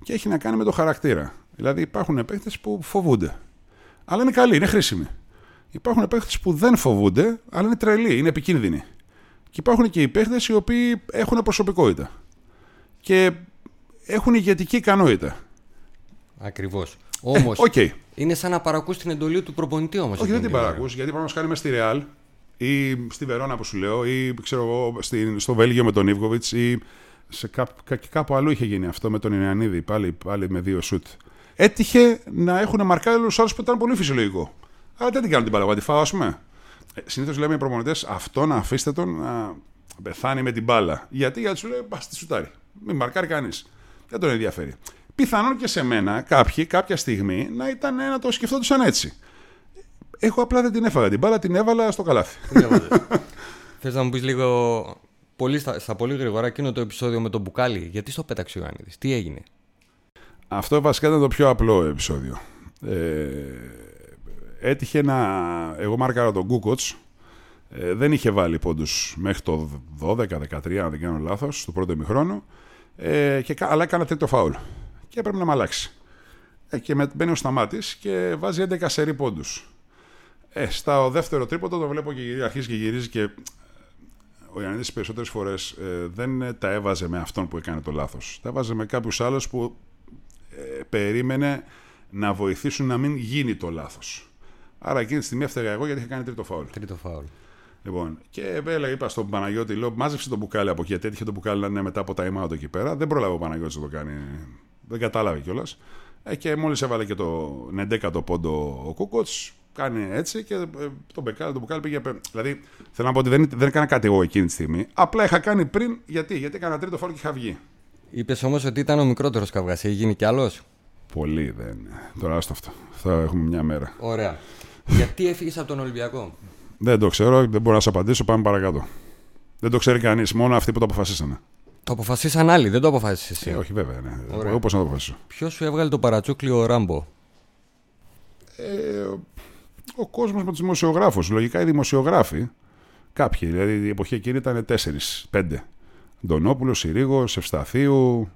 Και έχει να κάνει με το χαρακτήρα. Δηλαδή υπάρχουν παίχτες που φοβούνται. Αλλά είναι καλοί, είναι χρήσιμοι. Υπάρχουν παίχτε που δεν φοβούνται, αλλά είναι τρελοί, είναι επικίνδυνοι. Και υπάρχουν και οι παίχτες οι οποίοι έχουν προσωπικότητα. Και έχουν ηγετική ικανότητα. Ακριβώς. Όμως. Οκ. Είναι σαν να παρακούς την εντολή του προπονητή όμως. Όχι, δεν την παρακούς, γιατί πρέπει να κάνει μες στη Ρεάλ ή στη Βερόνα που σου λέω, ή ξέρω εγώ, στην- στο Βέλγιο με τον Ιβκοβιτς ή σε κάπου, κά- κάπου αλλού είχε γίνει αυτό με τον Ιωαννίδη, πάλι, πάλι με δύο σουτ. Έτυχε να έχουν μαρκάρει όλους τους άλλους που ήταν πολύ φυσιολογικό. Αλλά δεν την κάνουν την μπάλα, τη φάω, ας πούμε. Ε, Συνήθως λέμε οι προπονητές αυτό να αφήστε τον να πεθάνει με την μπάλα. Γιατί, γιατί σου λέει, πας τη σουτάρει. Μην μαρκάρει κανείς. Δεν τον ενδιαφέρει. Πιθανόν και σε μένα κάποιοι κάποια στιγμή να ήταν να το σκεφτόντουσαν έτσι. Εγώ απλά δεν την έφαγα την μπάλα, την έβαλα στο καλάθι. Θες να μου πεις λίγο. Πολύ στα, στα πολύ γρήγορα εκείνο το επεισόδιο με τον Μπουκάλι. Γιατί στο πέταξε ο Ιωάννιδη, τι έγινε; Αυτό βασικά ήταν το πιο απλό επεισόδιο. Ε, έτυχε να. Εγώ μάρκαρα τον Κούκοτς. Ε, δεν είχε βάλει πόντους μέχρι το 12-13, αν δεν κάνω λάθος, στο πρώτο ημιχρόνο. Ε, και, αλλά έκανα τρίτο φάουλ. Και έπρεπε να με αλλάξει. Ε, και με, μπαίνει ο Σταμάτης και βάζει 11 σερή πόντους. Ε, στα δεύτερο τρίποντο το βλέπω και αρχίζει και γυρίζει και ο Ιωαννίδης τις περισσότερες φορές ε, δεν τα έβαζε με αυτόν που έκανε το λάθος. Τα έβαζε με κάποιους άλλους που ε, περίμενε να βοηθήσουν να μην γίνει το λάθος. Άρα εκείνη τη στιγμή έφταιγα εγώ γιατί είχα κάνει τρίτο φάουλ. Τρίτο φάουλ. Λοιπόν, και έλεγα, είπα στον Παναγιώτη, λέω, μάζεψε το μπουκάλι από εκεί, γιατί έτυχε το μπουκάλι να είναι μετά από τα out εκεί πέρα. Δεν πρόλαβε ο Παναγιώτης να το κάνει. Δεν κατάλαβε κιόλας. Ε, και μόλις έβαλε και το 11ο πόντο ο Κούκοτ, κάνει έτσι και ε, το, μπεκάλι, το μπουκάλι πήγε. Δηλαδή, θέλω να πω ότι δεν, δεν έκανα κάτι εγώ εκείνη τη στιγμή. Απλά είχα κάνει πριν, γιατί, γιατί έκανα τρίτο φόρο και είχα βγει. Είπες όμως ότι ήταν ο μικρότερος καυγάς. Έχει γίνει κι άλλος; Πολύ δεν. Τώρα άστο αυτό. Θα έχουμε μια μέρα. Ωραία. Γιατί έφυγες από τον Ολυμπιακό; Δεν το ξέρω, δεν μπορώ να σα απαντήσω. Πάμε παρακάτω. Δεν το ξέρει κανείς, μόνο αυτοί που το αποφασίσανε. Το αποφασίσαν άλλοι, δεν το αποφάσισες εσύ. Ε, όχι, βέβαια. Ναι. Εγώ πώς να το αποφασίσω; Ποιος σου έβγαλε το παρατσούκλιο Ράμπο; Ε, ο κόσμος με τους δημοσιογράφους. Λογικά οι δημοσιογράφοι. Κάποιοι, δηλαδή η εποχή εκείνη ήταν 4-5. Ντονόπουλο, Συρίγο, Ευσταθίου,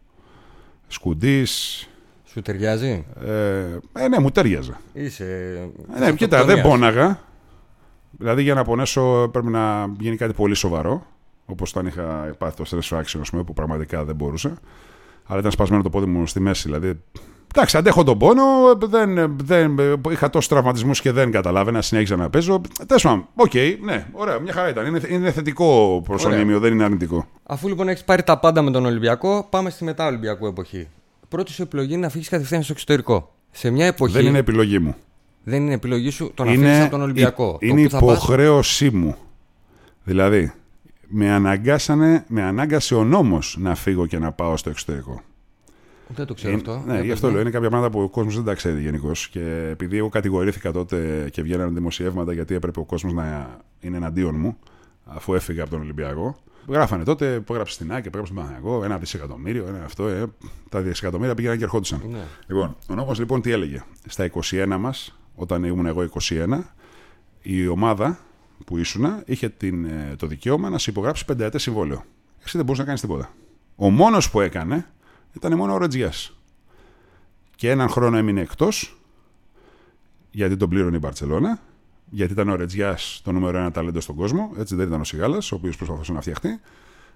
Σκουντής. Σου ταιριάζει; Ε, ε, ναι, μου ταιριάζε. Είσαι. Ε, ναι, κοίτα, δεν πόναγα. Δηλαδή για να πονέσω πρέπει να γίνει κάτι πολύ σοβαρό. Όπως όταν είχα πάθει το stress fraction, πούμε, που πραγματικά δεν μπορούσα. Αλλά ήταν σπασμένο το πόδι μου στη μέση. Δηλαδή, εντάξει, αντέχω τον πόνο. Δεν, δεν, είχα τόσους τραυματισμούς και δεν καταλάβαινα. Συνέχιζα να παίζω. Τέλος πάντων, OK, okay, ναι, ωραία, μια χαρά ήταν. Είναι, είναι θετικό προσωνύμιο, δεν είναι αρνητικό. Αφού λοιπόν έχεις πάρει τα πάντα με τον Ολυμπιακό, πάμε στη μετά Ολυμπιακού εποχή. Πρώτη σου επιλογή είναι να φύγεις κατευθείαν στο εξωτερικό. Σε μια εποχή. Δεν είναι επιλογή μου. Δεν είναι επιλογή σου το να φύγεις από τον Ολυμπιακό. Είναι υποχρέωσή μου. Δηλαδή, με, αναγκάσανε, με ανάγκασε ο νόμος να φύγω και να πάω στο εξωτερικό. Δεν το ξέρω αυτό. Ναι, γι' αυτό λέω. Είναι κάποια πράγματα που ο κόσμος δεν τα ξέρει γενικώς. Και επειδή εγώ κατηγορήθηκα τότε και βγαίνανε δημοσιεύματα γιατί έπρεπε ο κόσμος να είναι εναντίον μου, αφού έφυγα από τον Ολυμπιακό. Γράφανε τότε, έγραψε στην άκρη, έγραψε στον Παναγιώ, ένα δισεκατομμύριο, ένα αυτό. Ε, τα δισεκατομμύρια πήγαιναν και ερχόντουσαν. Ναι. Λοιπόν, ο νόμος λοιπόν τι έλεγε; Στα 21 μας, όταν ήμουν εγώ 21, η ομάδα που ήσουν είχε την, ε, το δικαίωμα να σε υπογράψει πενταετέ συμβόλαιο. Εσύ δεν μπορούσες να κάνεις τίποτα. Ο μόνος που έκανε ήταν μόνο ο Ρετζιάς. Και έναν χρόνο έμεινε εκτός γιατί τον πλήρωνε η Μπαρσελόνα. Γιατί ήταν ο Ρετζιάς το νούμερο ένα ταλέντο στον κόσμο. Έτσι δεν ήταν ο Σιγάλας, ο οποίος προσπαθούσε να φτιαχτεί.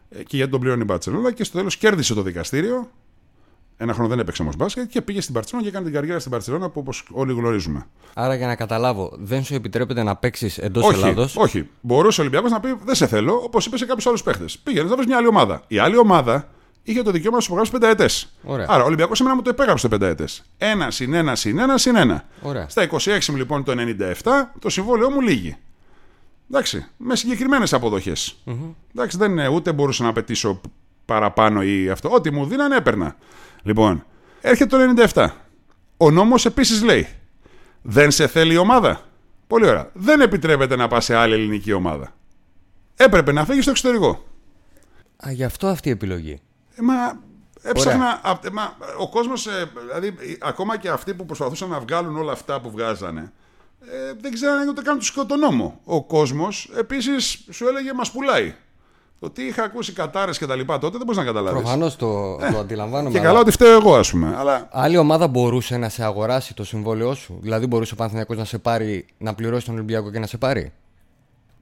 Ε, και γιατί τον πλήρωνε η Μπαρσελόνα. Και στο τέλος κέρδισε το δικαστήριο ένα χρόνο δεν έπαιξε όμως μπάσκετ και πήγε στην Παρσελόνα και έκανε την καριέρα στην Παρσελόνα που όπως όλοι γνωρίζουμε. Άρα για να καταλάβω, δεν σου επιτρέπεται να παίξεις εντός Ελλάδος; Όχι. Μπορούσε ο Ολυμπιακός να πει: Δεν σε θέλω, όπως είπε σε κάποιους άλλους παίχτες. Πήγαινε να βρεις μια άλλη ομάδα. Η άλλη ομάδα είχε το δικαίωμα να σου υπογράψει πενταετές. Άρα ο Ολυμπιακός σήμερα μου το επέγραψε το πενταετές. Ένα συν ένα συν ένα συν ένα. Στα 26 λοιπόν το 97 το συμβόλαιό μου λύγει. Εντάξει, με συγκεκριμένες αποδοχές. Mm-hmm. Εντάξει, δεν είναι, ούτε μπορούσα να απαιτήσω παραπάνω ή αυτό. Ό,τι μου δίνανε έπαιρνα. Λοιπόν, έρχεται το 97. Ο νόμος επίσης λέει δεν σε θέλει η ομάδα. Πολύ ωραία. Δεν επιτρέπεται να πας σε άλλη ελληνική ομάδα. Έπρεπε να φύγεις στο εξωτερικό. Α, γι' αυτό αυτή η επιλογή. Ε, μα έψαχνα. Α, μα, ο κόσμος, ε, δηλαδή, ακόμα και αυτοί που προσπαθούσαν να βγάλουν όλα αυτά που βγάζανε, ε, δεν ξέρανε ούτε καν το νόμο. Ο κόσμος επίσης σου έλεγε Μας πουλάει. Το τι είχα ακούσει κατάρες και τα λοιπά τότε δεν μπορείς να καταλάβεις. Προφανώς το, ε, το αντιλαμβάνομαι. Και καλά ότι φταίω εγώ, ας πούμε. Αλλά... Άλλη ομάδα μπορούσε να σε αγοράσει το συμβόλαιό σου; Δηλαδή μπορούσε ο Παναθηναϊκός να σε πάρει, να πληρώσει τον Ολυμπιακό και να σε πάρει;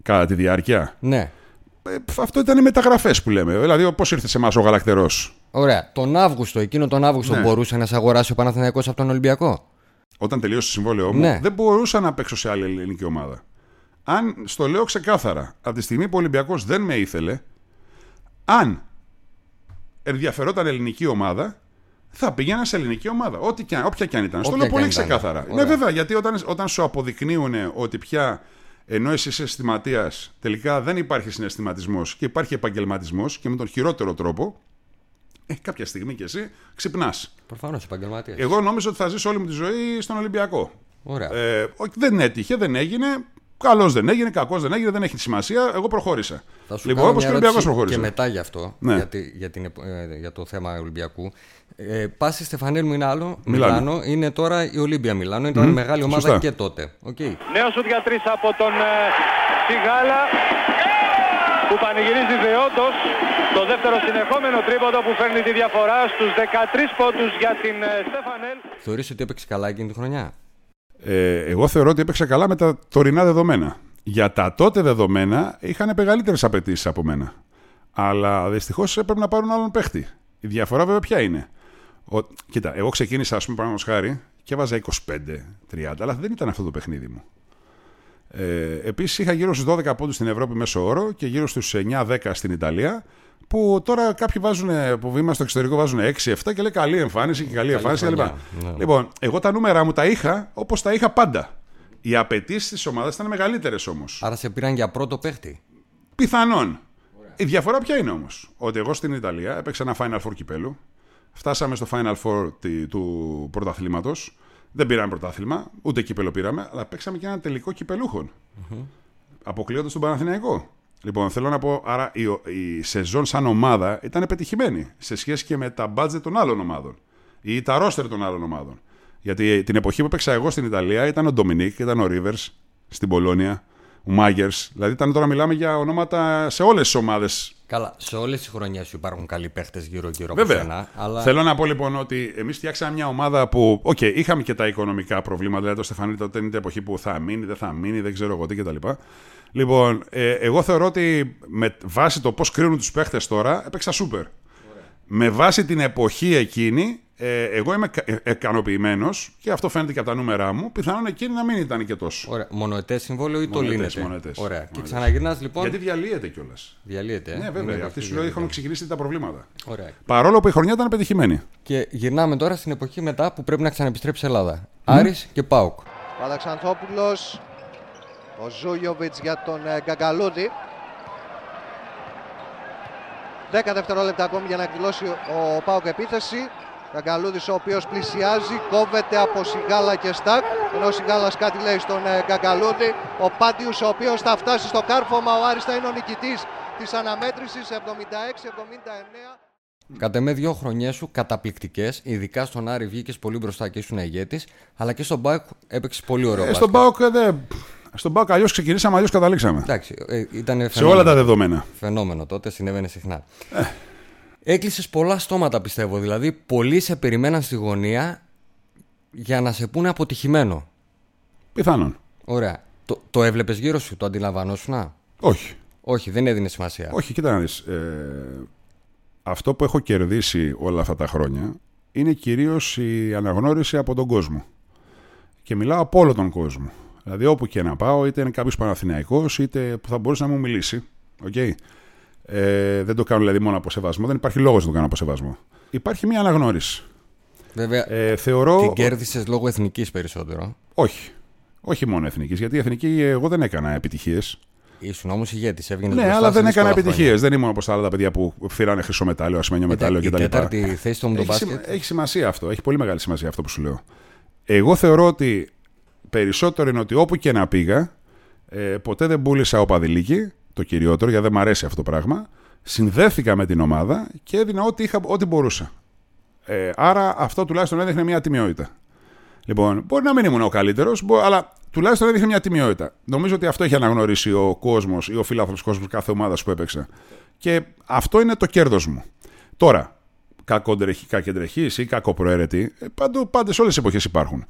Κατά τη διάρκεια; Ναι. Ε, αυτό ήταν οι μεταγραφές που λέμε. Δηλαδή, πώ ήρθε σε εμάς ο Γαλακτερός. Ωραία. Τον Αύγουστο, εκείνο τον Αύγουστο ναι. μπορούσε να σε αγοράσει ο Παναθηναϊκός από τον Ολυμπιακό; Όταν τελείωσε το συμβόλαιό μου, ναι. δεν μπορούσα να παίξω σε άλλη ελληνική ομάδα αν στο λέω ξεκάθαρα, από τη στιγμή που ο Ολυμπιακός δεν με ήθελε, αν ενδιαφερόταν ελληνική ομάδα, θα πήγαινα σε ελληνική ομάδα. Ό,τι και, όποια και αν ήταν. Στο λέω πολύ ξεκάθαρα. Ναι, βέβαια, γιατί όταν, όταν σου αποδεικνύουν ότι πια ενώ εσύ είσαι αισθηματίας, τελικά δεν υπάρχει συναισθηματισμός και υπάρχει επαγγελματισμός και με τον χειρότερο τρόπο, ε, κάποια στιγμή κι εσύ ξυπνάς. Προφανώς επαγγελματίας. Εγώ νόμιζα ότι θα ζήσω όλη μου τη ζωή στον Ολυμπιακό. Ωραία. Ε, δεν έτυχε, δεν έγινε. Καλός δεν έγινε, κακός δεν έγινε, δεν έχει σημασία. Εγώ προχώρησα. Θα σου Λοιπόν, κάνω όπως μια και ο Ολυμπιακός ερώτηση προχώρησε. Και μετά γι' αυτό, Ναι. για, τη- για, την, επ- ε, για το θέμα Ολυμπιακού. Ε, Πας στη Στεφανέλ Μιλάνο, Μιλάνο. Μιλάνο, είναι τώρα η Ολύμπια Μιλάνο. Ήταν μεγάλη ομάδα σωστά. και τότε. Οκ. Νέος σουτ για τρεις από τον ε, Σιγάλα που πανηγυρίζει δεόντως το δεύτερο συνεχόμενο τρίποντο που φέρνει τη διαφορά στους 13 πόντους για την ε, Στέφανελ. Θεωρείς ότι έπαιξε καλά εκείνη τη χρονιά; Ε, εγώ θεωρώ ότι έπαιξε καλά με τα τωρινά δεδομένα. Για τα τότε δεδομένα είχαν μεγαλύτερες απαιτήσεις από μένα. Αλλά δυστυχώς έπρεπε να πάρουν άλλον παίχτη. Η διαφορά βέβαια ποια είναι; Ο, κοίτα, εγώ ξεκίνησα, ας πούμε, παραδείγματος χάρη και έβαζα 25-30, αλλά δεν ήταν αυτό το παιχνίδι μου. Ε, Επίσης είχα γύρω στους 12 πόντους στην Ευρώπη μέσω όρο και γύρω στους 9-10 στην Ιταλία. Που τώρα κάποιοι βάζουν, που είμαστε στο εξωτερικό βάζουν 6-7 και λέει καλή εμφάνιση και καλή, εμφάνιση κλπ. χρονιά, ναι. Λοιπόν, εγώ τα νούμερα μου τα είχα όπως τα είχα πάντα. Οι απαιτήσεις της ομάδας ήταν μεγαλύτερες όμως. Άρα σε πήραν για πρώτο παίχτη. Πιθανόν. Η διαφορά ποια είναι όμως; Ότι εγώ στην Ιταλία έπαιξα ένα Final Four κυπέλου. Φτάσαμε στο Final Four τη- του πρωταθλήματος. Δεν πήραμε πρωτάθλημα, ούτε κύπελο πήραμε, αλλά παίξαμε και ένα τελικό κυπελούχων. Αποκλείοντας τον Παναθηναϊκό. Λοιπόν, θέλω να πω, άρα η, η σεζόν σαν ομάδα ήταν πετυχημένη σε σχέση και με τα μπάτζετ των άλλων ομάδων ή τα ρόστερ των άλλων ομάδων. Γιατί την εποχή που παίξα εγώ στην Ιταλία ήταν ο Ντομινίκ, ήταν ο Ρίβερς στην Μπολόνια, ο Μάγκερ. Δηλαδή ήταν τώρα μιλάμε για ονόματα σε όλες τις ομάδες. Καλά, σε όλες τις χρονιές σου υπάρχουν καλοί παίχτες γύρω-γύρω από Βέβαια. σένα. Αλλά Θέλω να πω λοιπόν ότι εμείς φτιάξαμε μια ομάδα που, οκ, είχαμε και τα οικονομικά προβλήματα. Δηλαδή το Στεφανίδη τότε είναι η εποχή που θα μείνει, δεν θα μείνει, δεν ξέρω εγώ τι κτλ. Λοιπόν, ε, εγώ θεωρώ ότι με βάση το πώς κρίνουν τους παίχτες τώρα, έπαιξα σούπερ. Με βάση την εποχή εκείνη, ε, εγώ είμαι ικανοποιημένος και αυτό φαίνεται και από τα νούμερά μου. Πιθανόν εκείνη να μην ήταν και τόσο. Ωραία. Μονοετές συμβόλαιο ή το Μονοετές, λύνεται; μονοετές, Ωραία. Και μονοετές. ξαναγυρνάς λοιπόν. Γιατί διαλύεται κιόλας. Διαλύεται. ε. Ναι, βέβαια. Είναι Αυτή σου διαλύεται. λέει έχουν ξεκινήσει τα προβλήματα. Ωραία. Παρόλο που η χρονιά ήταν πετυχημένη. Και γυρνάμε τώρα στην εποχή μετά που πρέπει να ξαναεπιστρέψει η Ελλάδα. Άρης και Πάουκ. Παλαξανθόπουλος, ο Ζούγιοβιτς για τον ε, Γκαγκαλούδη. 10 δευτερόλεπτα ακόμη για να εκδηλώσει ο Πάοκ επίθεση. Γκαγκαλούδης ο οποίος πλησιάζει, κόβεται από Σιγάλα και Στακ. Ενώ ο Σιγάλας κάτι λέει στον ε, Γκαγκαλούδη. Ο Πάντιους ο οποίος θα φτάσει στο κάρφωμα. Ο Άρης θα είναι ο νικητής της αναμέτρησης 76-79. Κατ' εμέ, δύο χρονιές σου καταπληκτικές. Ειδικά στον Άρη βγήκες πολύ μπροστά και ήσουν ηγέτης. Αλλά και στον Πάουκ έπαιξες πολύ ωραίο. Ε, μπάσκετ. στον Πάοκ ε, δεν. Στον Πάοκ αλλιώς ξεκινήσαμε, αλλιώς καταλήξαμε. Εντάξει, ε, ήταν Σε όλα τα δεδομένα. φαινόμενο τότε, συνέβαινε συχνά. Ε. Έκλεισες πολλά στόματα πιστεύω. Δηλαδή, πολλοί σε περιμέναν στη γωνία για να σε πούνε αποτυχημένο. Πιθανόν. Ωραία. Το, το έβλεπες γύρω σου, το αντιλαμβανόσουν. Όχι. Όχι, δεν έδινε σημασία. Όχι, κοίτα να δεις. Ε, αυτό που έχω κερδίσει όλα αυτά τα χρόνια είναι κυρίως η αναγνώριση από τον κόσμο. Και μιλάω από όλο τον κόσμο. Δηλαδή όπου και να πάω, είτε είναι κάποιος Παναθηναϊκός, είτε που θα μπορούσε να μου μιλήσει. Okay. Ε, δεν το κάνω δηλαδή μόνο από σεβασμό, δεν υπάρχει λόγος να το κάνω από σεβασμό. Υπάρχει μια αναγνώριση. Βέβαια, Ε, θεωρώ... την κέρδισες λόγω εθνικής περισσότερο. Όχι. Όχι μόνο εθνικής, γιατί η εθνική εγώ δεν έκανα επιτυχίες. Ήσουν όμως ηγέτης, έβγαινες Ναι, αλλά δεν έκανα επιτυχίες. Δεν ήμουν όπως τα άλλα τα παιδιά που φύρανε χρυσό μετάλλιο, ασημένιο μετάλλιο Η κτλ. τέταρτη θέση στο Έχει, μπάσκετ. σημα- έχει σημασία αυτό. Έχει πολύ μεγάλη σημασία αυτό που σου λέω. Εγώ θεωρώ ότι περισσότερο είναι ότι όπου και να πήγα, ε, ποτέ δεν πούλησα οπαδηλίκη, το κυριότερο, γιατί δεν μου αρέσει αυτό το πράγμα. Συνδέθηκα με την ομάδα και έδινα ό,τι, είχα, ό,τι μπορούσα. Ε, άρα αυτό τουλάχιστον έδειχνε μια τιμιότητα. Λοιπόν, μπορεί να μην ήμουν ο καλύτερος, αλλά τουλάχιστον έδειχνε μια τιμιότητα. Νομίζω ότι αυτό έχει αναγνωρίσει ο κόσμος ή ο φίλαθλο κόσμος κάθε ομάδας που έπαιξα. Και αυτό είναι το κέρδος μου. Τώρα, κακοντρεχή ή κακοπροαίρετη, ε, παντού, πάντε όλες τις εποχές υπάρχουν.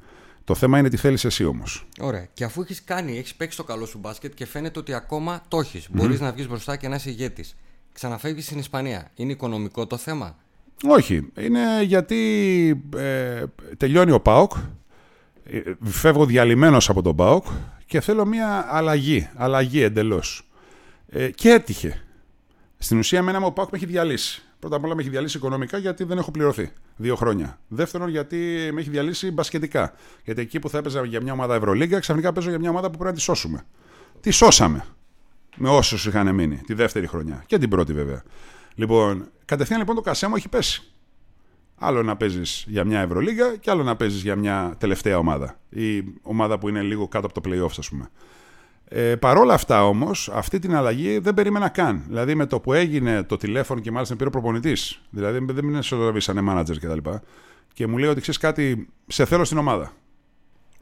Το θέμα είναι τι θέλεις εσύ όμως. Ωραία. Και αφού έχεις κάνει, έχεις παίξει το καλό σου μπάσκετ και φαίνεται ότι ακόμα το έχεις. Μπορείς να βγεις μπροστά και να είσαι ηγέτης. Ξαναφεύγεις στην Ισπανία. Είναι οικονομικό το θέμα; Όχι. Είναι γιατί ε, τελειώνει ο ΠΑΟΚ. ε, Φεύγω διαλυμένος από τον ΠΑΟΚ και θέλω μια αλλαγή. Αλλαγή εντελώς. Ε, και έτυχε. Στην ουσία, εμένα μου ο ΠΑΟΚ με έχει διαλύσει. Πρώτα απ' όλα με έχει διαλύσει οικονομικά γιατί δεν έχω πληρωθεί. Δύο χρόνια. Δεύτερον, γιατί με έχει διαλύσει μπασκετικά. Γιατί εκεί που θα έπαιζα για μια ομάδα Ευρωλίγκα, ξαφνικά παίζω για μια ομάδα που πρέπει να τη σώσουμε. Τη σώσαμε. Με όσους είχαν μείνει. Τη δεύτερη χρονιά. Και την πρώτη βέβαια. Λοιπόν, κατευθείαν λοιπόν το κασέ μου έχει πέσει. Άλλο να παίζεις για μια Ευρωλίγα και άλλο να παίζεις για μια τελευταία ομάδα. Ή ομάδα που είναι λίγο κάτω από το playoffs, ας πούμε. Ε, παρόλα αυτά όμως, αυτή την αλλαγή δεν περίμενα καν. Δηλαδή με το που έγινε το τηλέφωνο και μάλιστα με πήρε ο προπονητής. Δηλαδή δεν με εσωτεραβήσανε manager κτλ. Και, και μου λέει ότι ξέρεις κάτι, σε θέλω στην ομάδα.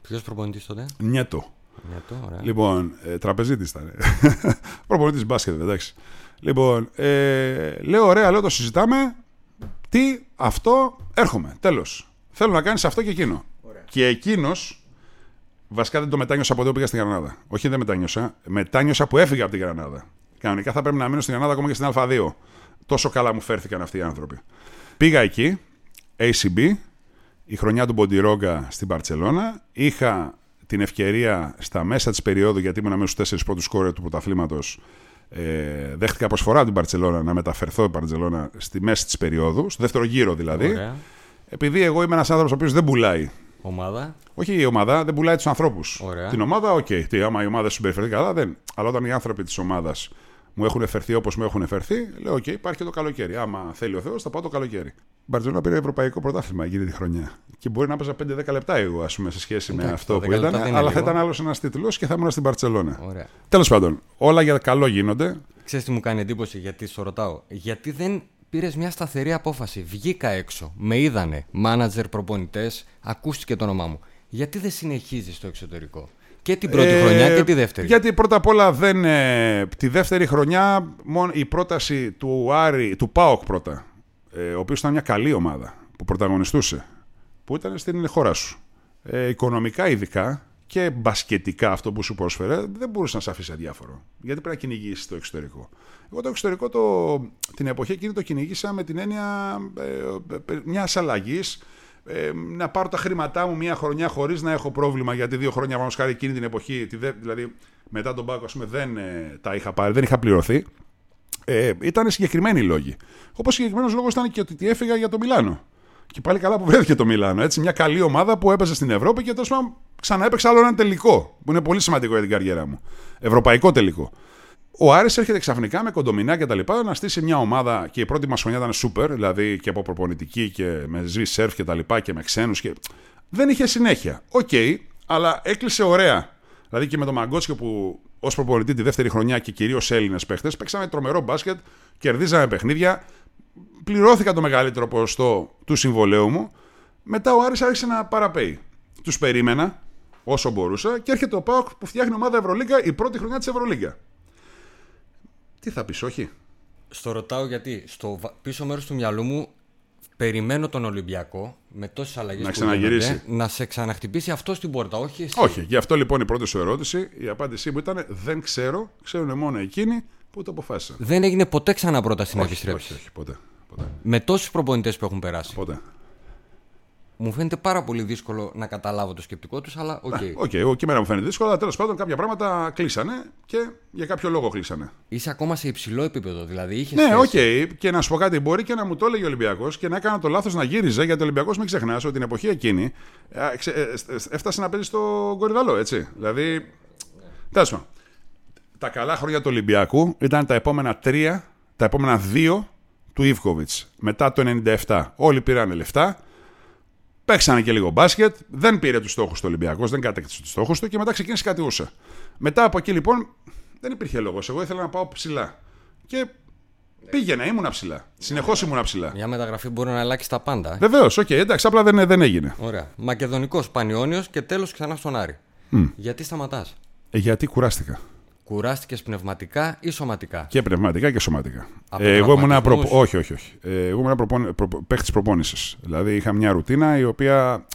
Ποιος προπονητής τότε; Νιέτο. Νιέτο, ωραία. Λοιπόν, ε, τραπεζίτης ήταν. (laughs) προπονητής μπάσκετ, εντάξει. Λοιπόν, ε, λέω ωραία, λέω το συζητάμε. Τι, αυτό, έρχομαι. Τέλος. Θέλω να κάνεις αυτό και εκείνο. Ωραία. Και εκείνος Βασικά δεν το μετάνιωσα από εδώ που πήγα στην Γρανάδα. Όχι, δεν μετάνιωσα. Μετάνιωσα που έφυγα από την Γρανάδα. Κανονικά θα πρέπει να μείνω στην Γρανάδα ακόμα και στην Α2. Τόσο καλά μου φέρθηκαν αυτοί οι άνθρωποι. Πήγα εκεί, ACB, η χρονιά του Μποντιρόγκα στην Παρσελώνα. Είχα την ευκαιρία στα μέσα της περίοδου, γιατί ήμουν μέσα στου τέσσερις πρώτους κόρες του πρωταθλήματος, ε, δέχτηκα προσφορά από την Παρσελώνα να μεταφερθώ την Παρσελώνα στη μέση της περίοδου, στο δεύτερο γύρο δηλαδή. Ωραία. Επειδή εγώ είμαι ένας άνθρωπος ο οποίος δεν πουλάει Ομάδα. Όχι η ομάδα, δεν πουλάει τους ανθρώπους. Την ομάδα, OK. Okay. Τι, άμα η ομάδα συμπεριφερθεί καλά, δεν. Αλλά όταν οι άνθρωποι της ομάδας μου έχουν εφερθεί όπως μου έχουν φερθεί, λέω: OK, okay, υπάρχει και το καλοκαίρι. Άμα θέλει ο Θεός, θα πάω το καλοκαίρι. Η Μπαρτσελόνα πήρε ευρωπαϊκό πρωτάθλημα εκείνη τη χρονιά. Και μπορεί να παίζα 5-10 λεπτά εγώ, ας πούμε, σε σχέση με αυτό που ήταν. Αλλά θα ήταν άλλος ένας τίτλος και θα ήμουν στην Μπαρσελόνα. Τέλος πάντων, όλα για καλό γίνονται. Ξέρεις τι μου κάνει εντύπωση γιατί σου ρωτάω. Γιατί δεν πήρες μια σταθερή απόφαση. Βγήκα έξω. Με είδανε. Μάνατζερ, προπονητές. Ακούστηκε το όνομά μου. Γιατί δεν συνεχίζεις στο εξωτερικό; Και την πρώτη ε, χρονιά και τη δεύτερη. Γιατί πρώτα απ' όλα δεν. Ε, τη δεύτερη χρονιά μόνο η πρόταση του Άρη, του ΠΑΟΚ πρώτα. Ε, ο οποίος ήταν μια καλή ομάδα που πρωταγωνιστούσε. Που ήταν στην χώρα σου. Ε, οικονομικά ειδικά και μπασκετικά αυτό που σου πρόσφερε δεν μπορούσες να σε αφήσει αδιάφορο. Γιατί πρέπει να κυνηγήσεις το εξωτερικό. Εγώ το εξωτερικό το, την εποχή εκείνη το κυνήγησα με την έννοια ε, ε μιας αλλαγής. Ε, να πάρω τα χρήματά μου μια χρονιά χωρίς να έχω πρόβλημα γιατί δύο χρόνια πάνω χάρη εκείνη την εποχή, δηλαδή μετά τον Πάκο, δεν ε, τα είχα πάρει, δεν είχα πληρωθεί. Ε, ήταν συγκεκριμένοι λόγοι. Όπως συγκεκριμένος λόγος ήταν και ότι έφυγα για το Μιλάνο. Και πάλι καλά που βρέθηκε το Μιλάνο. Έτσι, μια καλή ομάδα που έπαιζε στην Ευρώπη και τέλο πάντων ξαναέπαιξα άλλο ένα τελικό. Που είναι πολύ σημαντικό για την καριέρα μου. Ευρωπαϊκό τελικό. Ο Άρης έρχεται ξαφνικά με Κοντομηνά και τα λοιπά να στήσει μια ομάδα και η πρώτη μας χρονιά ήταν super, δηλαδή και από προπονητική και με Ζβι Σερφ και τα λοιπά και με ξένους. Και... Δεν είχε συνέχεια. OK, okay, αλλά έκλεισε ωραία. Δηλαδή και με τον Μαγκότσιο που ως προπονητή τη δεύτερη χρονιά και κυρίως Έλληνες παίχτες παίξαμε τρομερό μπάσκετ, κερδίζαμε παιχνίδια, πληρώθηκα το μεγαλύτερο ποσοστό του συμβολαίου μου. Μετά ο Άρης άρχισε να παραπαίει. Τους περίμενα όσο μπορούσα και έρχεται ο Πάοκ που φτιάχνει ομάδα Ευρωλίγκα η πρώτη χρονιά της Ευρωλίγκα. Τι θα πεις, όχι; Στο ρωτάω γιατί στο πίσω μέρος του μυαλού μου περιμένω τον Ολυμπιακό με τόσες αλλαγές να ξαναγυρίσει. να σε ξαναχτυπήσει αυτό στην πόρτα, όχι εσύ. Όχι. Γι' αυτό λοιπόν η πρώτη σου ερώτηση, η απάντησή μου ήταν Δεν ξέρω, ξέρουν μόνο εκείνοι που το αποφάσισαν. Δεν έγινε ποτέ ξανά πρόταση να επιστρέψεις. Όχι, όχι, ποτέ. Ποτέ. Με τόσους προπονητές που έχουν περάσει. Ποτέ. Μου φαίνεται πάρα πολύ δύσκολο να καταλάβω το σκεπτικό τους, αλλά OK. Okay. OK, okay, και εμένα μου φαίνεται δύσκολο, αλλά τέλος πάντων κάποια πράγματα κλείσανε και για κάποιο λόγο κλείσανε. Είσαι ακόμα σε υψηλό επίπεδο, δηλαδή είχες. Ναι, OK, okay. και να σου πω κάτι, μπορεί και να μου το έλεγε ο Ολυμπιακός και να έκανα το λάθος να γύριζε, γιατί ο Ολυμπιακός μην ξεχνάς ότι την εποχή εκείνη ε, έφτασε να παίζει στο Κορυδαλλό, έτσι. Δηλαδή. Τέλος πάντων. Τα καλά χρόνια του Ολυμπιακού ήταν τα επόμενα τρία, τα επόμενα δύο του Ίβκοβιτς. Μετά το 97. Όλοι πήραν λεφτά. Παίξανε και λίγο μπάσκετ, δεν πήρε τους στόχους του Ολυμπιακός, δεν κατέκτησε τους στόχους του και μετά ξεκίνησε κατιούσα. Μετά από εκεί λοιπόν δεν υπήρχε λόγος. Εγώ ήθελα να πάω ψηλά. Και πήγαινα, ήμουν ψηλά. Συνεχώς ήμουν ψηλά. Μια μεταγραφή μπορεί να αλλάξει τα πάντα. Ε. Βεβαίως, OK, okay, εντάξει, απλά δεν, δεν έγινε. Ωραία. Μακεδονικός Πανιόνιος και τέλος ξανά στον Άρη. Γιατί σταματάς; Ε, γιατί κουράστηκα. Κουράστηκες πνευματικά ή σωματικά; Και πνευματικά και σωματικά. Ε, εγώ ήμουν ένα προπο... Όχι, όχι, όχι. Ε, εγώ ήμουν προπον... προ... παίχτης προπόνησης. Δηλαδή είχα μια ρουτίνα η οποία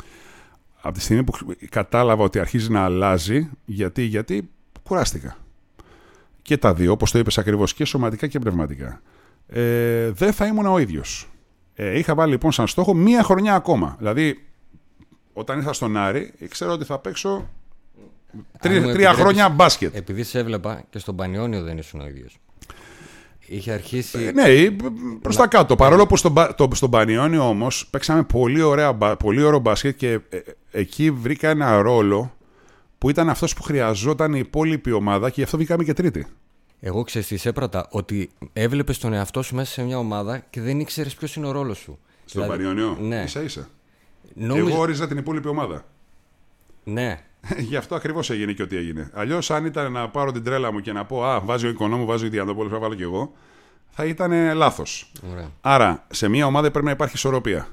από τη στιγμή που κατάλαβα ότι αρχίζει να αλλάζει, γιατί, γιατί κουράστηκα. Και τα δύο, όπως το είπες ακριβώς, και σωματικά και πνευματικά. Ε, δεν θα ήμουν ο ίδιος. Ε, είχα βάλει λοιπόν σαν στόχο μία χρονιά ακόμα. Δηλαδή, όταν ήρθα στον Άρη, ήξερα ότι θα παίξω Τρία, τρία χρόνια μπάσκετ. Επειδή σε έβλεπα και στον Πανιόνιο δεν ήσουν ο ίδιος. Είχε αρχίσει. Ε, ναι, προς τα κάτω. Παρόλο που στον, το, στον Πανιόνιο όμως παίξαμε πολύ, ωραία, πολύ ωραίο μπάσκετ και ε, εκεί βρήκα ένα ρόλο που ήταν αυτός που χρειαζόταν η υπόλοιπη ομάδα και γι' αυτό βγήκαμε και τρίτη. Εγώ ξέρω τι έπρατα ότι έβλεπες τον εαυτό σου μέσα σε μια ομάδα και δεν ήξερες ποιος είναι ο ρόλος σου. Στον δηλαδή, Πανιόνιο; Ναι. σα ίσα. Νόμιζ... Εγώ όριζα την υπόλοιπη ομάδα. Ναι. (laughs) Γι' αυτό ακριβώς έγινε και ό,τι έγινε. Αλλιώς, αν ήταν να πάρω την τρέλα μου και να πω Α, βάζει ο οικονόμου, βάζει ο Διαντοπόλο, θα βάλω κι εγώ, θα ήταν λάθος. Ωραία. Άρα, σε μια ομάδα πρέπει να υπάρχει ισορροπία.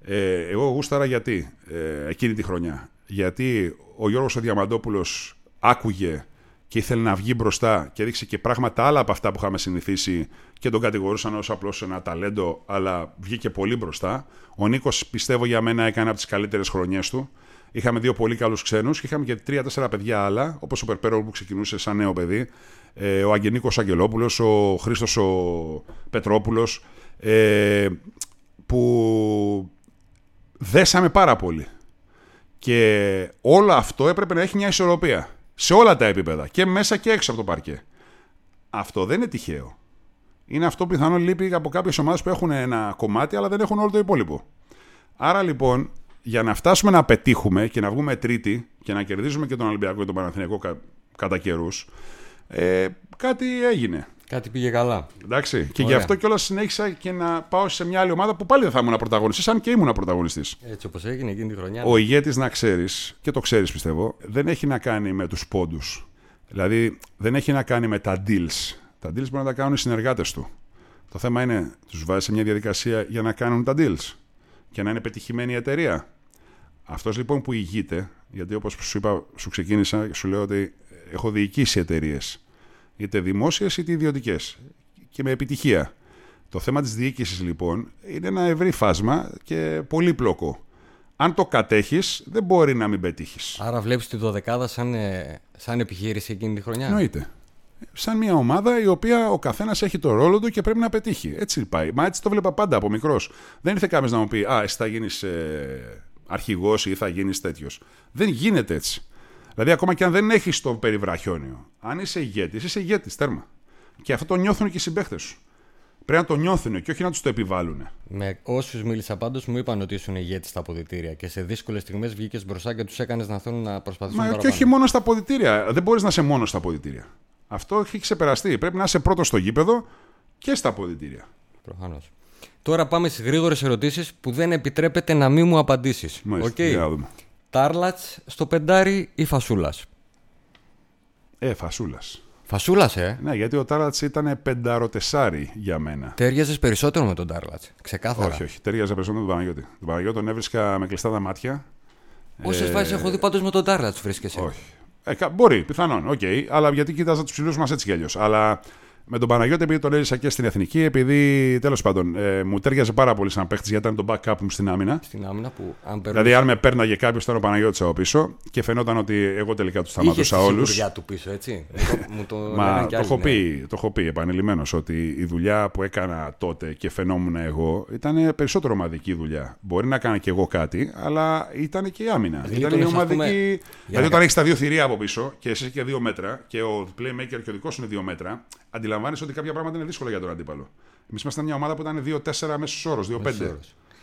Ε, εγώ γούσταρα γιατί ε, εκείνη τη χρονιά. Γιατί ο Γιώργος ο Διαμαντόπουλος άκουγε και ήθελε να βγει μπροστά και έδειξε και πράγματα άλλα από αυτά που είχαμε συνηθίσει και τον κατηγορούσαν ως απλώς ένα ταλέντο, αλλά βγήκε πολύ μπροστά. Ο Νίκος πιστεύω για μένα έκανε από τις καλύτερες χρονιές του. Είχαμε δύο πολύ καλούς ξένους και είχαμε και τρία-τέσσερα παιδιά άλλα, όπως ο Περπέρος που ξεκινούσε σαν νέο παιδί, ε, ο Αγγενίκος Αγγελόπουλος, ο Χρήστος ο Πετρόπουλος, ε, που δέσαμε πάρα πολύ. Και όλο αυτό έπρεπε να έχει μια ισορροπία. Σε όλα τα επίπεδα. Και μέσα και έξω από το παρκέ. Αυτό δεν είναι τυχαίο. Είναι αυτό που πιθανόν λείπει από κάποιες ομάδες που έχουν ένα κομμάτι, αλλά δεν έχουν όλο το υπόλοιπο. Άρα λοιπόν, για να φτάσουμε να πετύχουμε και να βγούμε τρίτη και να κερδίζουμε και τον Ολυμπιακό και τον Παναθηναϊκό κα, κατά καιρούς, ε, κάτι έγινε. Κάτι πήγε καλά. Εντάξει. Και γι' αυτό κιόλας συνέχισα και να πάω σε μια άλλη ομάδα που πάλι δεν θα ήμουν πρωταγωνιστής, αν και ήμουν πρωταγωνιστής. Έτσι όπως έγινε εκείνη τη χρονιά. Ο ναι. ηγέτης, να ξέρεις, και το ξέρεις πιστεύω, δεν έχει να κάνει με τους πόντους. Δηλαδή δεν έχει να κάνει με τα deals. Τα deals μπορεί να τα κάνουν οι συνεργάτες του. Το θέμα είναι, τους βάζει σε μια διαδικασία για να κάνουν τα deals και να είναι πετυχημένη η εταιρεία. Αυτός λοιπόν που ηγείται, γιατί όπως σου είπα, σου ξεκίνησα και σου λέω ότι έχω διοικήσει εταιρείες είτε δημόσιες είτε ιδιωτικές. Και με επιτυχία. Το θέμα της διοίκησης λοιπόν είναι ένα ευρύ φάσμα και πολύπλοκο. Αν το κατέχεις, δεν μπορεί να μην πετύχεις. Άρα βλέπεις τη δωδεκάδα σαν, ε, σαν επιχείρηση εκείνη τη χρονιά; Εννοείται. Σαν μια ομάδα η οποία ο καθένας έχει το ρόλο του και πρέπει να πετύχει. Έτσι πάει. Μα έτσι το βλέπα πάντα από μικρός. Δεν ήρθε κάποιος να μου πει Α, εσύ θα γίνεις ε, αρχηγός ή θα γίνεις τέτοιος. Δεν γίνεται έτσι. Δηλαδή, ακόμα και αν δεν έχεις το περιβραχιόνιο, αν είσαι ηγέτης, είσαι ηγέτης, τέρμα. Και αυτό το νιώθουν και οι συμπαίχτες σου. Πρέπει να το νιώθουν και όχι να τους το επιβάλλουν. Με όσους μίλησα πάντως μου είπαν ότι ήσουν ηγέτης στα αποδητήρια και σε δύσκολες στιγμές βγήκες μπροστά και τους έκανες να θέλουν να προσπαθήσουν Μα και όχι μόνο στα αποδητήρια. Δεν μπορείς να είσαι μόνος στα αποδητήρια. Αυτό έχει ξεπεραστεί. Πρέπει να είσαι πρώτος στο γήπεδο και στα αποδητήρια. Προφανώς. Τώρα πάμε στις γρήγορες ερωτήσεις που δεν επιτρέπεται να μην μου απαντήσεις. Okay. Τάρλατς στο πεντάρι ή Φασούλας; Ε, Φασούλας. Φασούλας, ε; Ναι, γιατί ο Τάρλατς ήταν πενταροτεσάρι για μένα. Τέριαζες περισσότερο με τον Τάρλατς. Ξεκάθαρα. Όχι, όχι. Τέριαζε περισσότερο με τον Παναγιώτη. Τον Παναγιώτη τον έβρισκα με κλειστά τα μάτια. Όσες ε... φάσεις έχω δει πάντως με τον Τάρλατς βρίσκεσαι; Όχι. Ε, μπορεί, πιθανόν. OK. Okay, αλλά γιατί κοιτάζα τους ψηλούς μας έτσι κι αλλιώς. Αλλά με τον Παναγιώτη, επειδή τον έζησα και στην εθνική, επειδή τέλος πάντων ε, μου ταίριαζε πάρα πολύ σαν παίχτης γιατί ήταν το backup μου στην άμυνα. Στην άμυνα που αν Δηλαδή, αν με πέρναγε κάποιος, ήταν ο Παναγιώτης από πίσω και φαινόταν ότι εγώ τελικά τους σταματούσα όλους. δουλειά του πίσω, έτσι. μου το (laughs) Μα το, έχω ναι. πει, το έχω πει επανειλημμένως ότι η δουλειά που έκανα τότε και φαινόμουν εγώ ήταν περισσότερο ομαδική δουλειά. Μπορεί να κάνω και εγώ κάτι, αλλά ήταν και η άμυνα. Δηλαδή, ήταν η ομαδική. Πούμε... Δηλαδή, όταν έχεις τα δύο θηρία από πίσω και εσύ και δύο μέτρα και ο playmaker και ο δικός σου είναι δύο μέτρα, αντιλαμβάνεσαι ότι κάποια πράγματα είναι δύσκολα για τον αντίπαλο. Εμείς ήμασταν μια ομάδα που ήταν 2-4 μέσος όρο, 2-5.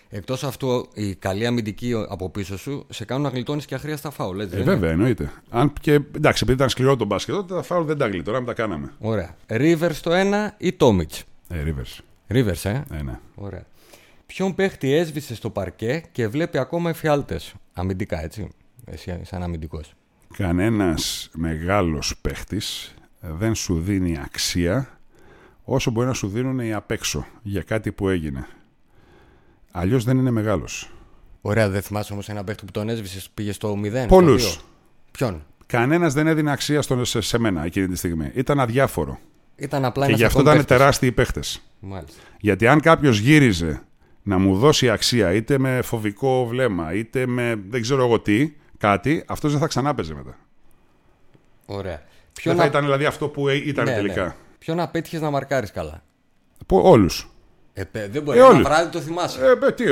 Εκτός αυτού, η καλή αμυντική από πίσω σου σε κάνουν να γλιτώνεις και αχρίαστα φάουλ. Έτσι, ε, βέβαια, εννοείται. Αν και, εντάξει, επειδή ήταν σκληρό το μπάσκετ, τότε τα φάουλ δεν τα γλιτώναμε, τα κάναμε. Ωραία. Ρίβερ στο 1 ή Τόμιτ. Ε, Ρίβερ. Ρίβερ, ε; Ε, ναι. Ωραία. Ποιον παίχτη έσβησε στο παρκέ και βλέπει ακόμα εφιάλτες; Αμυντικά, έτσι. Εσύ, σαν αμυντικός. Κανένας μεγάλος παίχτης δεν σου δίνει αξία όσο μπορεί να σου δίνουν οι απ' έξω για κάτι που έγινε. Αλλιώς δεν είναι μεγάλος. Ωραία, δεν θυμάσαι όμως ένα παίχτη που τον έσβησες, πήγες στο 0. Πολλούς. Ποιον; Κανένας δεν έδινε αξία στον, σε, σε μένα εκείνη τη στιγμή. Ήταν αδιάφορο. Ήταν απλά και γι' αυτό ήταν τεράστιοι παίχτες. Γιατί αν κάποιος γύριζε να μου δώσει αξία είτε με φοβικό βλέμμα είτε με δεν ξέρω εγώ τι, κάτι, αυτός δεν θα ξανά μετά. Ωραία. Ποιο δεν να... θα ήταν δηλαδή αυτό που ήταν ναι, τελικά. Ναι. Ποιο να πέτυχες να μαρκάρεις καλά; Όλους. Ε, δεν μπορεί. Ε, ένα βράδυ το θυμάσαι. Ε, τι,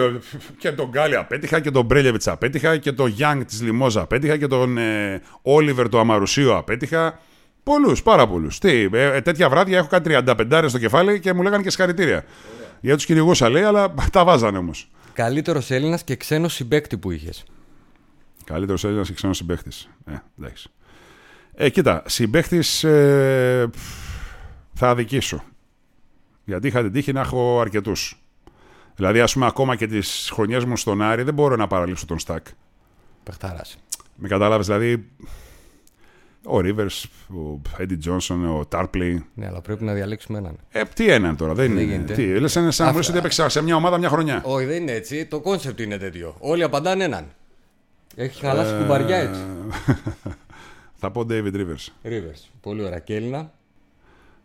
και τον Γκάλι απέτυχα και τον Μπρέλεβιτς απέτυχα και τον Γιάνγκ της Λιμόζα απέτυχα και τον ε, Όλιβερ του Αμαρουσίου απέτυχα. Πολλούς, πάρα πολλούς. Τι, ε, τέτοια βράδια έχω κάνει 35 στο κεφάλι και μου λέγανε και συγχαρητήρια. Για τους κυνηγούσα λέει, αλλά (laughs) τα βάζανε όμως. Καλύτερος Έλληνας και ξένος συμπέκτη που είχες. Καλύτερος Έλληνας και ξένος συμπέκτης. Ε, εντάξει. Ε, κοίτα, συμπαίχτη ε, θα αδικήσω. Γιατί είχα την τύχη να έχω αρκετούς. Δηλαδή, ας πούμε, ακόμα και τις χρονιές μου στον Άρη δεν μπορώ να παραλείψω τον Στακ. Παιχτάρα. Με κατάλαβε, δηλαδή. Ο Rivers, ο Eddie Johnson, ο Tarpley. Ναι, αλλά πρέπει να διαλέξουμε έναν. Ε, τι έναν τώρα, δεν, Δεν είναι. γίνεται. Τι, λες είναι σαν να μου λες ότι έπαιξα σε μια ομάδα μια χρονιά. Όχι, δεν είναι έτσι. Το κόνσεπτ είναι τέτοιο. Όλοι απαντάνε έναν. Έχει χαλάσει κουμπαριά έτσι. Θα πω David Rivers. Rivers. Πολύ ωραία. Και Έλληνα.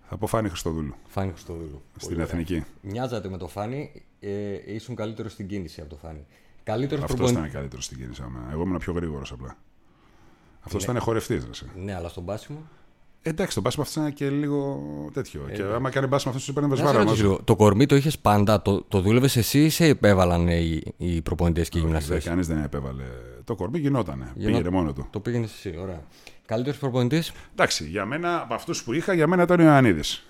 Θα πω Φάνη Χριστοδούλου Φάνη Χριστοδούλου. στην Πολύ ωραία. εθνική. Μοιάζατε με το Φάνη. Ε, ήσουν καλύτερος στην κίνηση από το Φάνη. Καλύτερος Αυτός προπονητή. ήταν καλύτερος στην κίνηση. άμα. Εγώ ήμουν πιο γρήγορος απλά. Αυτός Ναι. ήταν χορευτής. Ναι, αλλά στον πάσιμο. Εντάξει, το μπάσμα αυτό ήταν και λίγο τέτοιο. και άμα κάνει μπάσμα αυτό, του παίρνει Να σε βεσβάρα ρωτήσω μαζί. λίγο, Το κορμί το είχες πάντα. Το, το δούλευες εσύ ή σε επέβαλαν οι, οι προπονητές και οι γυμναστές; Κανείς δεν επέβαλε. Το κορμί γινότανε. Γινό- Πήγαινε μόνο του. Το πήγαινες εσύ, ωραία. Καλύτερος προπονητής; Εντάξει, για μένα, από αυτούς που είχα, για μένα ήταν ο Ιωαννίδης.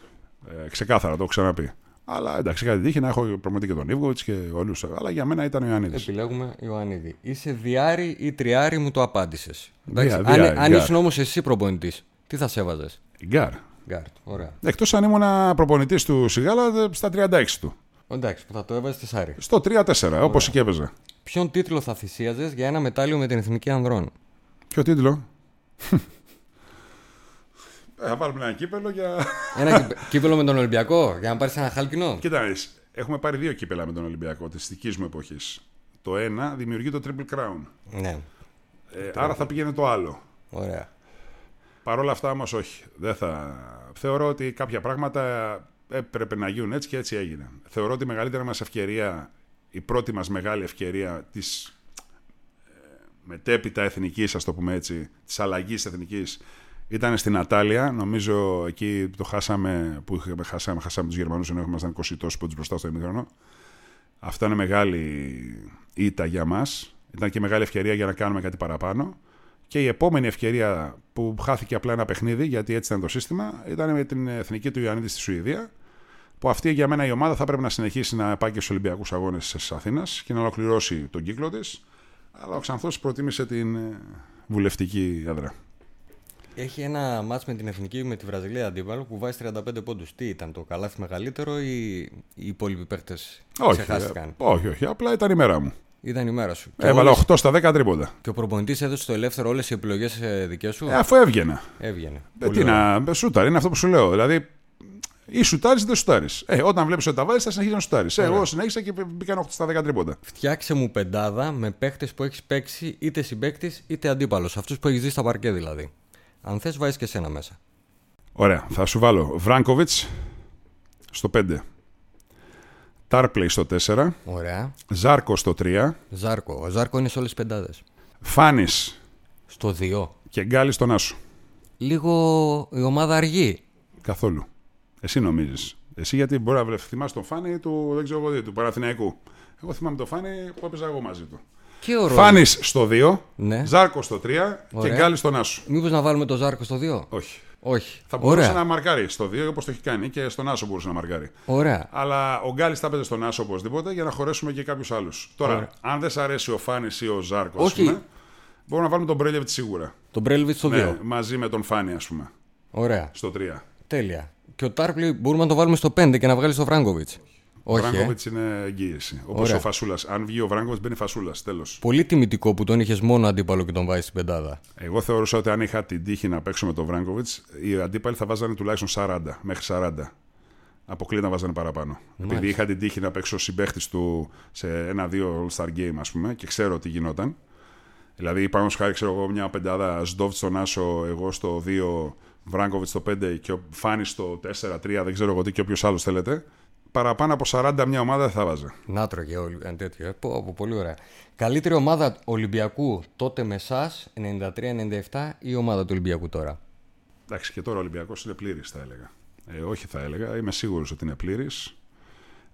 Ε, ξεκάθαρα, το έχω ξαναπεί. Αλλά εντάξει, είχα την τύχη να έχω προμηθευτεί και τον Ίβκοβιτς και όλους. Αλλά για μένα ήταν ο Ιωαννίδης. Επιλέγουμε Ιωαννίδη. Είσαι δυάρι ή τριάρι, μου το απάντησες. Δυά- Αν, δυάρι, αν γκάρ. ήσουν όμως εσύ προπονητής, τι θα σ' έβαζες. Guard. Guard. Ωραία. Εκτός αν ήμουν προπονητής του Σιγάλα ε, στα 36 του. Εντάξει, που θα το έβαζες τεσσάρι. Στο 3-4, όπως και έπαιζε. Ποιον τίτλο θα θυσίαζες για ένα μετάλλιο με την εθνική ανδρών; Ποιο τίτλο; Ε, Θα βάλουμε ένα κύπελο για. Ένα κύπε- κύπελο με τον Ολυμπιακό, για να πάρεις ένα χάλκινο; Κοίτα, να δεις, έχουμε πάρει δύο κύπελα με τον Ολυμπιακό της δικής μου εποχής. Το ένα δημιουργεί το Triple Crown. Ναι, Ε, άρα θα πήγαινε το άλλο. ωραία. Παρ' όλα αυτά όμως όχι. Δεν θα... Θεωρώ ότι κάποια πράγματα έπρεπε να γίνουν έτσι και έτσι έγινε. Θεωρώ ότι η μεγαλύτερη μας ευκαιρία, η πρώτη μας μεγάλη ευκαιρία της ε, μετέπειτα εθνικής, ας το πούμε έτσι, της αλλαγής εθνικής, ήταν στην Ατάλια. Νομίζω εκεί το χάσαμε, που είχαμε, χάσαμε, χάσαμε τους Γερμανούς ενώ ήμασταν 20 τόσους πόντους μπροστά στο ημίχρονο. Αυτό είναι μεγάλη ήττα για μας. Ήταν και μεγάλη ευκαιρία για να κάνουμε κάτι παραπάνω. Και η επόμενη ευκαιρία που χάθηκε απλά ένα παιχνίδι, γιατί έτσι ήταν το σύστημα, ήταν με την εθνική του Ιωαννίδη στη Σουηδία. Που αυτή για μένα η ομάδα θα πρέπει να συνεχίσει να πάει και στους Ολυμπιακούς Αγώνες της Αθήνας και να ολοκληρώσει τον κύκλο της. Αλλά ο Ξανθός προτίμησε την ε, βουλευτική έδρα. Έχει ένα μάτς με την εθνική με τη Βραζιλία αντίπαλο που βάζει 35 πόντους. Τι ήταν το καλάθι μεγαλύτερο ή οι υπόλοιποι παίχτες Όχι, ξεχάστηκαν; ε, όχι, όχι, απλά ήταν η μέρα μου. Ήταν η μέρα σου. Και, Έβαλα όλες- 8 στα 10 τρίποντα. και ο προπονητής έδωσε το ελεύθερο όλες οι επιλογές ε, δικές σου; Ε, αφού έβγαινα. Έβγαινε. Ε, Πολύ τι ωραία. να, σούταρ, είναι αυτό που σου λέω. Δηλαδή, ή σουτάρεις ή δεν σουτάρεις. Ε, όταν βλέπεις ότι τα βάζεις, θα συνεχίσει να σουτάρεις. Ε, εγώ συνέχισα και μπήκαν 8 στα 10 τρίποντα. Φτιάξε μου πεντάδα με παίχτες που έχεις παίξει είτε συμπαίκτης είτε αντίπαλος. Αυτούς που έχεις δει στα παρκέ δηλαδή. Αν θες βάζεις και εσένα μέσα. Ωραία, θα σου βάλω Βράγκοβιτς στο 5. Τάρπλεϊ στο 4. Ωραία. Ζάρκο στο 3. Ζάρκο. Ο Ζάρκο είναι σε όλες τις πεντάδες. Φάνης Στο 2. και Γκάλι στον Άσο. Λίγο η ομάδα αργεί. Καθόλου. Εσύ νομίζεις. Εσύ γιατί μπορεί να βρε- θυμάσαι τον Φάνη του, δεν ξέρω εγώ τι, του Παναθηναϊκού. Εγώ θυμάμαι τον Φάνη που έπαιζα εγώ μαζί του. Και ο Ρόλ. Φάνης στο 2. Ναι. Ζάρκο στο 3 και Ωραία. Γκάλι στον Άσο. Μήπως να βάλουμε το Ζάρκο στο 2. Όχι. Όχι. Θα μπορούσε Ωραία. να μαρκάρει στο 2 όπως το έχει κάνει και στον Άσο μπορούσε να μαρκάρει. Ωραία. Αλλά ο Γκάλι θα έπαιζε στον Άσο οπωσδήποτε για να χωρέσουμε και κάποιους άλλους. Τώρα, Ωραία. αν δεν σ' αρέσει ο Φάνης ή ο Ζάρκος, ας Όχι. πούμε, μπορούμε να βάλουμε τον Μπρέλεβιτς σίγουρα. Τον Μπρέλβιτ στο 2. Ναι, μαζί με τον Φάνη, ας πούμε, Ωραία. στο 3. Τέλεια. Και ο Τάρπλη μπορούμε να το βάλουμε στο 5 και να βγάλει το Φράγκοβιτ. Ο Όχι. Ε. Βράγκοβιτς είναι εγγύηση. Όπως Ωραία. ο Φασούλας. Αν βγει ο Βράγκοβιτς, μπαίνει Φασούλας. Τέλος. Πολύ τιμητικό που τον είχες μόνο αντίπαλο και τον βάζεις στην πεντάδα. Εγώ θεωρούσα ότι αν είχα την τύχη να παίξω με τον Βράγκοβιτς, οι αντίπαλοι θα βάζανε τουλάχιστον 40 μέχρι 40. Αποκλείεται να βάζανε παραπάνω. Επειδή είχα την τύχη να παίξω συμπαίχτης του σε ένα-δύο All-Star Game, ας πούμε, και ξέρω τι γινόταν. Δηλαδή, πάνω χάρη, ξέρω εγώ, μια πεντάδα Σντόβτ στον Άσο, εγώ στο 2, Βράγκοβιτς στο 5 και ο Φάνης στο 4-3, δεν ξέρω εγώ τι και όποιος άλλος θέλετε. Παραπάνω από 40 μια ομάδα δεν θα βάζα. Να τρώγε όλη ένα τέτοιο. Ε, πω, πω, πολύ ωραία. Καλύτερη ομάδα Ολυμπιακού τότε με εσάς 93-97 ή η ομάδα του Ολυμπιακού τώρα; Εντάξει, και τώρα ο Ολυμπιακός είναι πλήρης, θα έλεγα. Ε, όχι, θα έλεγα. Είμαι σίγουρος ότι είναι πλήρης.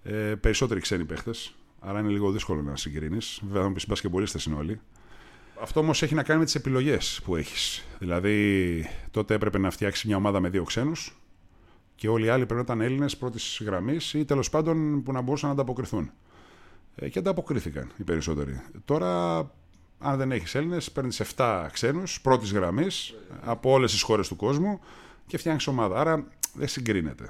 Ε, περισσότεροι ξένοι παίχτες. Άρα είναι λίγο δύσκολο να συγκρίνεις. Βέβαια, θα μου πεις μπασκεμπολίστε είναι όλοι. Αυτό όμως έχει να κάνει με τις επιλογές που έχεις. Δηλαδή, τότε έπρεπε να φτιάξεις μια ομάδα με δύο ξένους και όλοι οι άλλοι πρέπει να ήταν Έλληνες πρώτης γραμμής ή τέλος πάντων που να μπορούσαν να ανταποκριθούν. Ε, και ανταποκρίθηκαν οι περισσότεροι. Τώρα, αν δεν έχεις Έλληνες, παίρνεις 7 ξένους πρώτης γραμμής από όλες τις χώρες του κόσμου και φτιάχνεις ομάδα. Άρα δεν συγκρίνεται.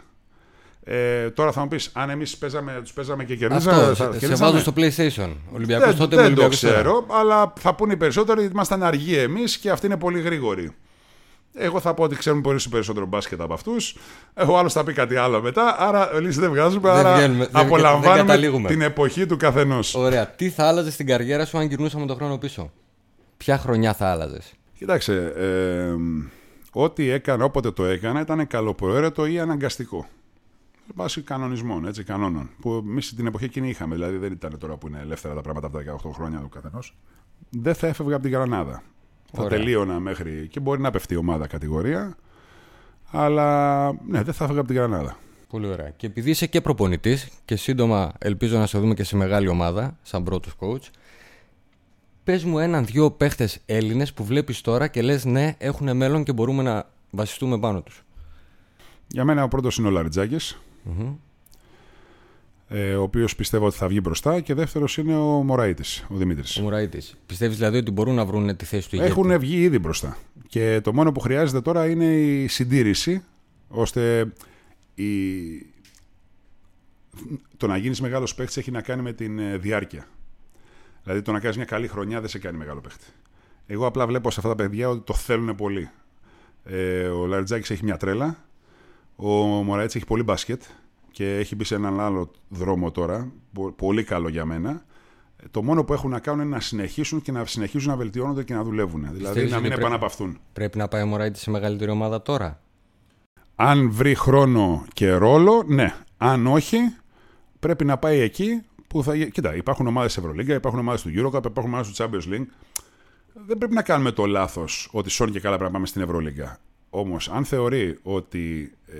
Ε, τώρα θα μου πεις, αν εμείς τους παίζαμε και κερδίζαμε. Αυτό, θα, σε, βάζω στο PlayStation. Ολυμπιακός δεν, τότε δεν το ξέρω, αλλά θα πούνε οι περισσότεροι ότι ήμασταν αργοί εμείς και αυτοί είναι πολύ γρήγοροι. Εγώ θα πω ότι ξέρουμε πολύ περισσότερο μπάσκετ από αυτούς. Ο άλλος θα πει κάτι άλλο μετά. Άρα λύση δεν βγάζουμε. Δεν άρα βγαίνουμε, απολαμβάνουμε δεν την εποχή του καθενός. Ωραία. Τι θα άλλαζε στην καριέρα σου αν γυρνούσαμε τον χρόνο πίσω; Ποια χρονιά θα άλλαζες; Κοιτάξτε. Ε, ό,τι έκανα όποτε το έκανα ήταν καλοπροαίρετο ή αναγκαστικό. Βάσει κανονισμών, έτσι, κανόνων. Που εμείς την εποχή εκείνη είχαμε. Δηλαδή δεν ήταν τώρα που είναι ελεύθερα τα πράγματα από τα 18 χρόνια του καθενός. Δεν θα έφευγα από την Γρανάδα. Θα τελείωνα μέχρι. και μπορεί να πεφτεί η ομάδα κατηγορία. Αλλά ναι, δεν θα έφευγα από την Γρανάδα. Πολύ ωραία. Και επειδή είσαι και προπονητής και σύντομα ελπίζω να σε δούμε και σε μεγάλη ομάδα, σαν πρώτος coach, πες μου έναν-δυο παίχτες Έλληνες που βλέπεις τώρα και λες ναι, έχουν μέλλον και μπορούμε να βασιστούμε πάνω τους. Για μένα ο πρώτος είναι ο λαριτζακη ε, ο οποίος πιστεύω ότι θα βγει μπροστά. Και δεύτερος είναι ο Μωραήτης, ο Δημήτρης. Ο Μωραήτης. Πιστεύεις δηλαδή ότι μπορούν να βρουν τη θέση του ηγέτη; Έχουν βγει ήδη μπροστά. Και το μόνο που χρειάζεται τώρα είναι η συντήρηση, ώστε η... το να γίνεις μεγάλος παίχτη έχει να κάνει με την ε, διάρκεια. Δηλαδή το να κάνεις μια καλή χρονιά δεν σε κάνει μεγάλο παίχτη. Εγώ απλά βλέπω σε αυτά τα παιδιά ότι το θέλουν πολύ. Ε, ο Λαριτζάκης έχει μια τρέλα. Ο Μωραήτης έχει πολύ μπάσκετ και έχει μπει σε έναν άλλο δρόμο τώρα, πολύ καλό για μένα. Το μόνο που έχουν να κάνουν είναι να συνεχίσουν και να συνεχίσουν να βελτιώνονται και να δουλεύουν. Δηλαδή να μην επαναπαυθούν. Πρέπει να πάει ο Μωράιτη σε μεγαλύτερη ομάδα τώρα; Αν βρει χρόνο και ρόλο, ναι. Αν όχι, πρέπει να πάει εκεί που θα. Κοίτα, υπάρχουν ομάδες Ευρωλίγκα, υπάρχουν ομάδες του Eurocup, υπάρχουν ομάδες του Champions League. Δεν πρέπει να κάνουμε το λάθος ότι σώνει και καλά πρέπει να πάμε στην Ευρωλίγκα. Όμως, αν θεωρεί ότι ε,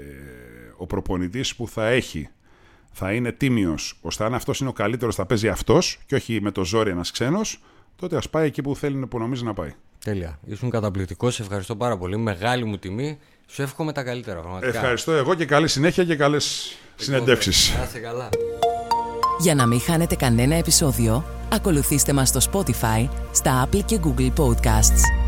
ο προπονητής που θα έχει θα είναι τίμιος, ώστε αν αυτός είναι ο καλύτερος, θα παίζει αυτός και όχι με το ζόρι ένας ξένος, τότε ας πάει εκεί που θέλει που νομίζει να πάει. Τέλεια. Ήσουν καταπληκτικός. Σε ευχαριστώ πάρα πολύ. Μεγάλη μου τιμή. Σου εύχομαι τα καλύτερα. Πραγματικά. Ευχαριστώ εγώ και καλή συνέχεια και καλές συνεντεύξεις. καλά. Για να μην χάνετε κανένα επεισόδιο, ακολουθήστε μας στο Spotify, στα Apple και Google Podcasts.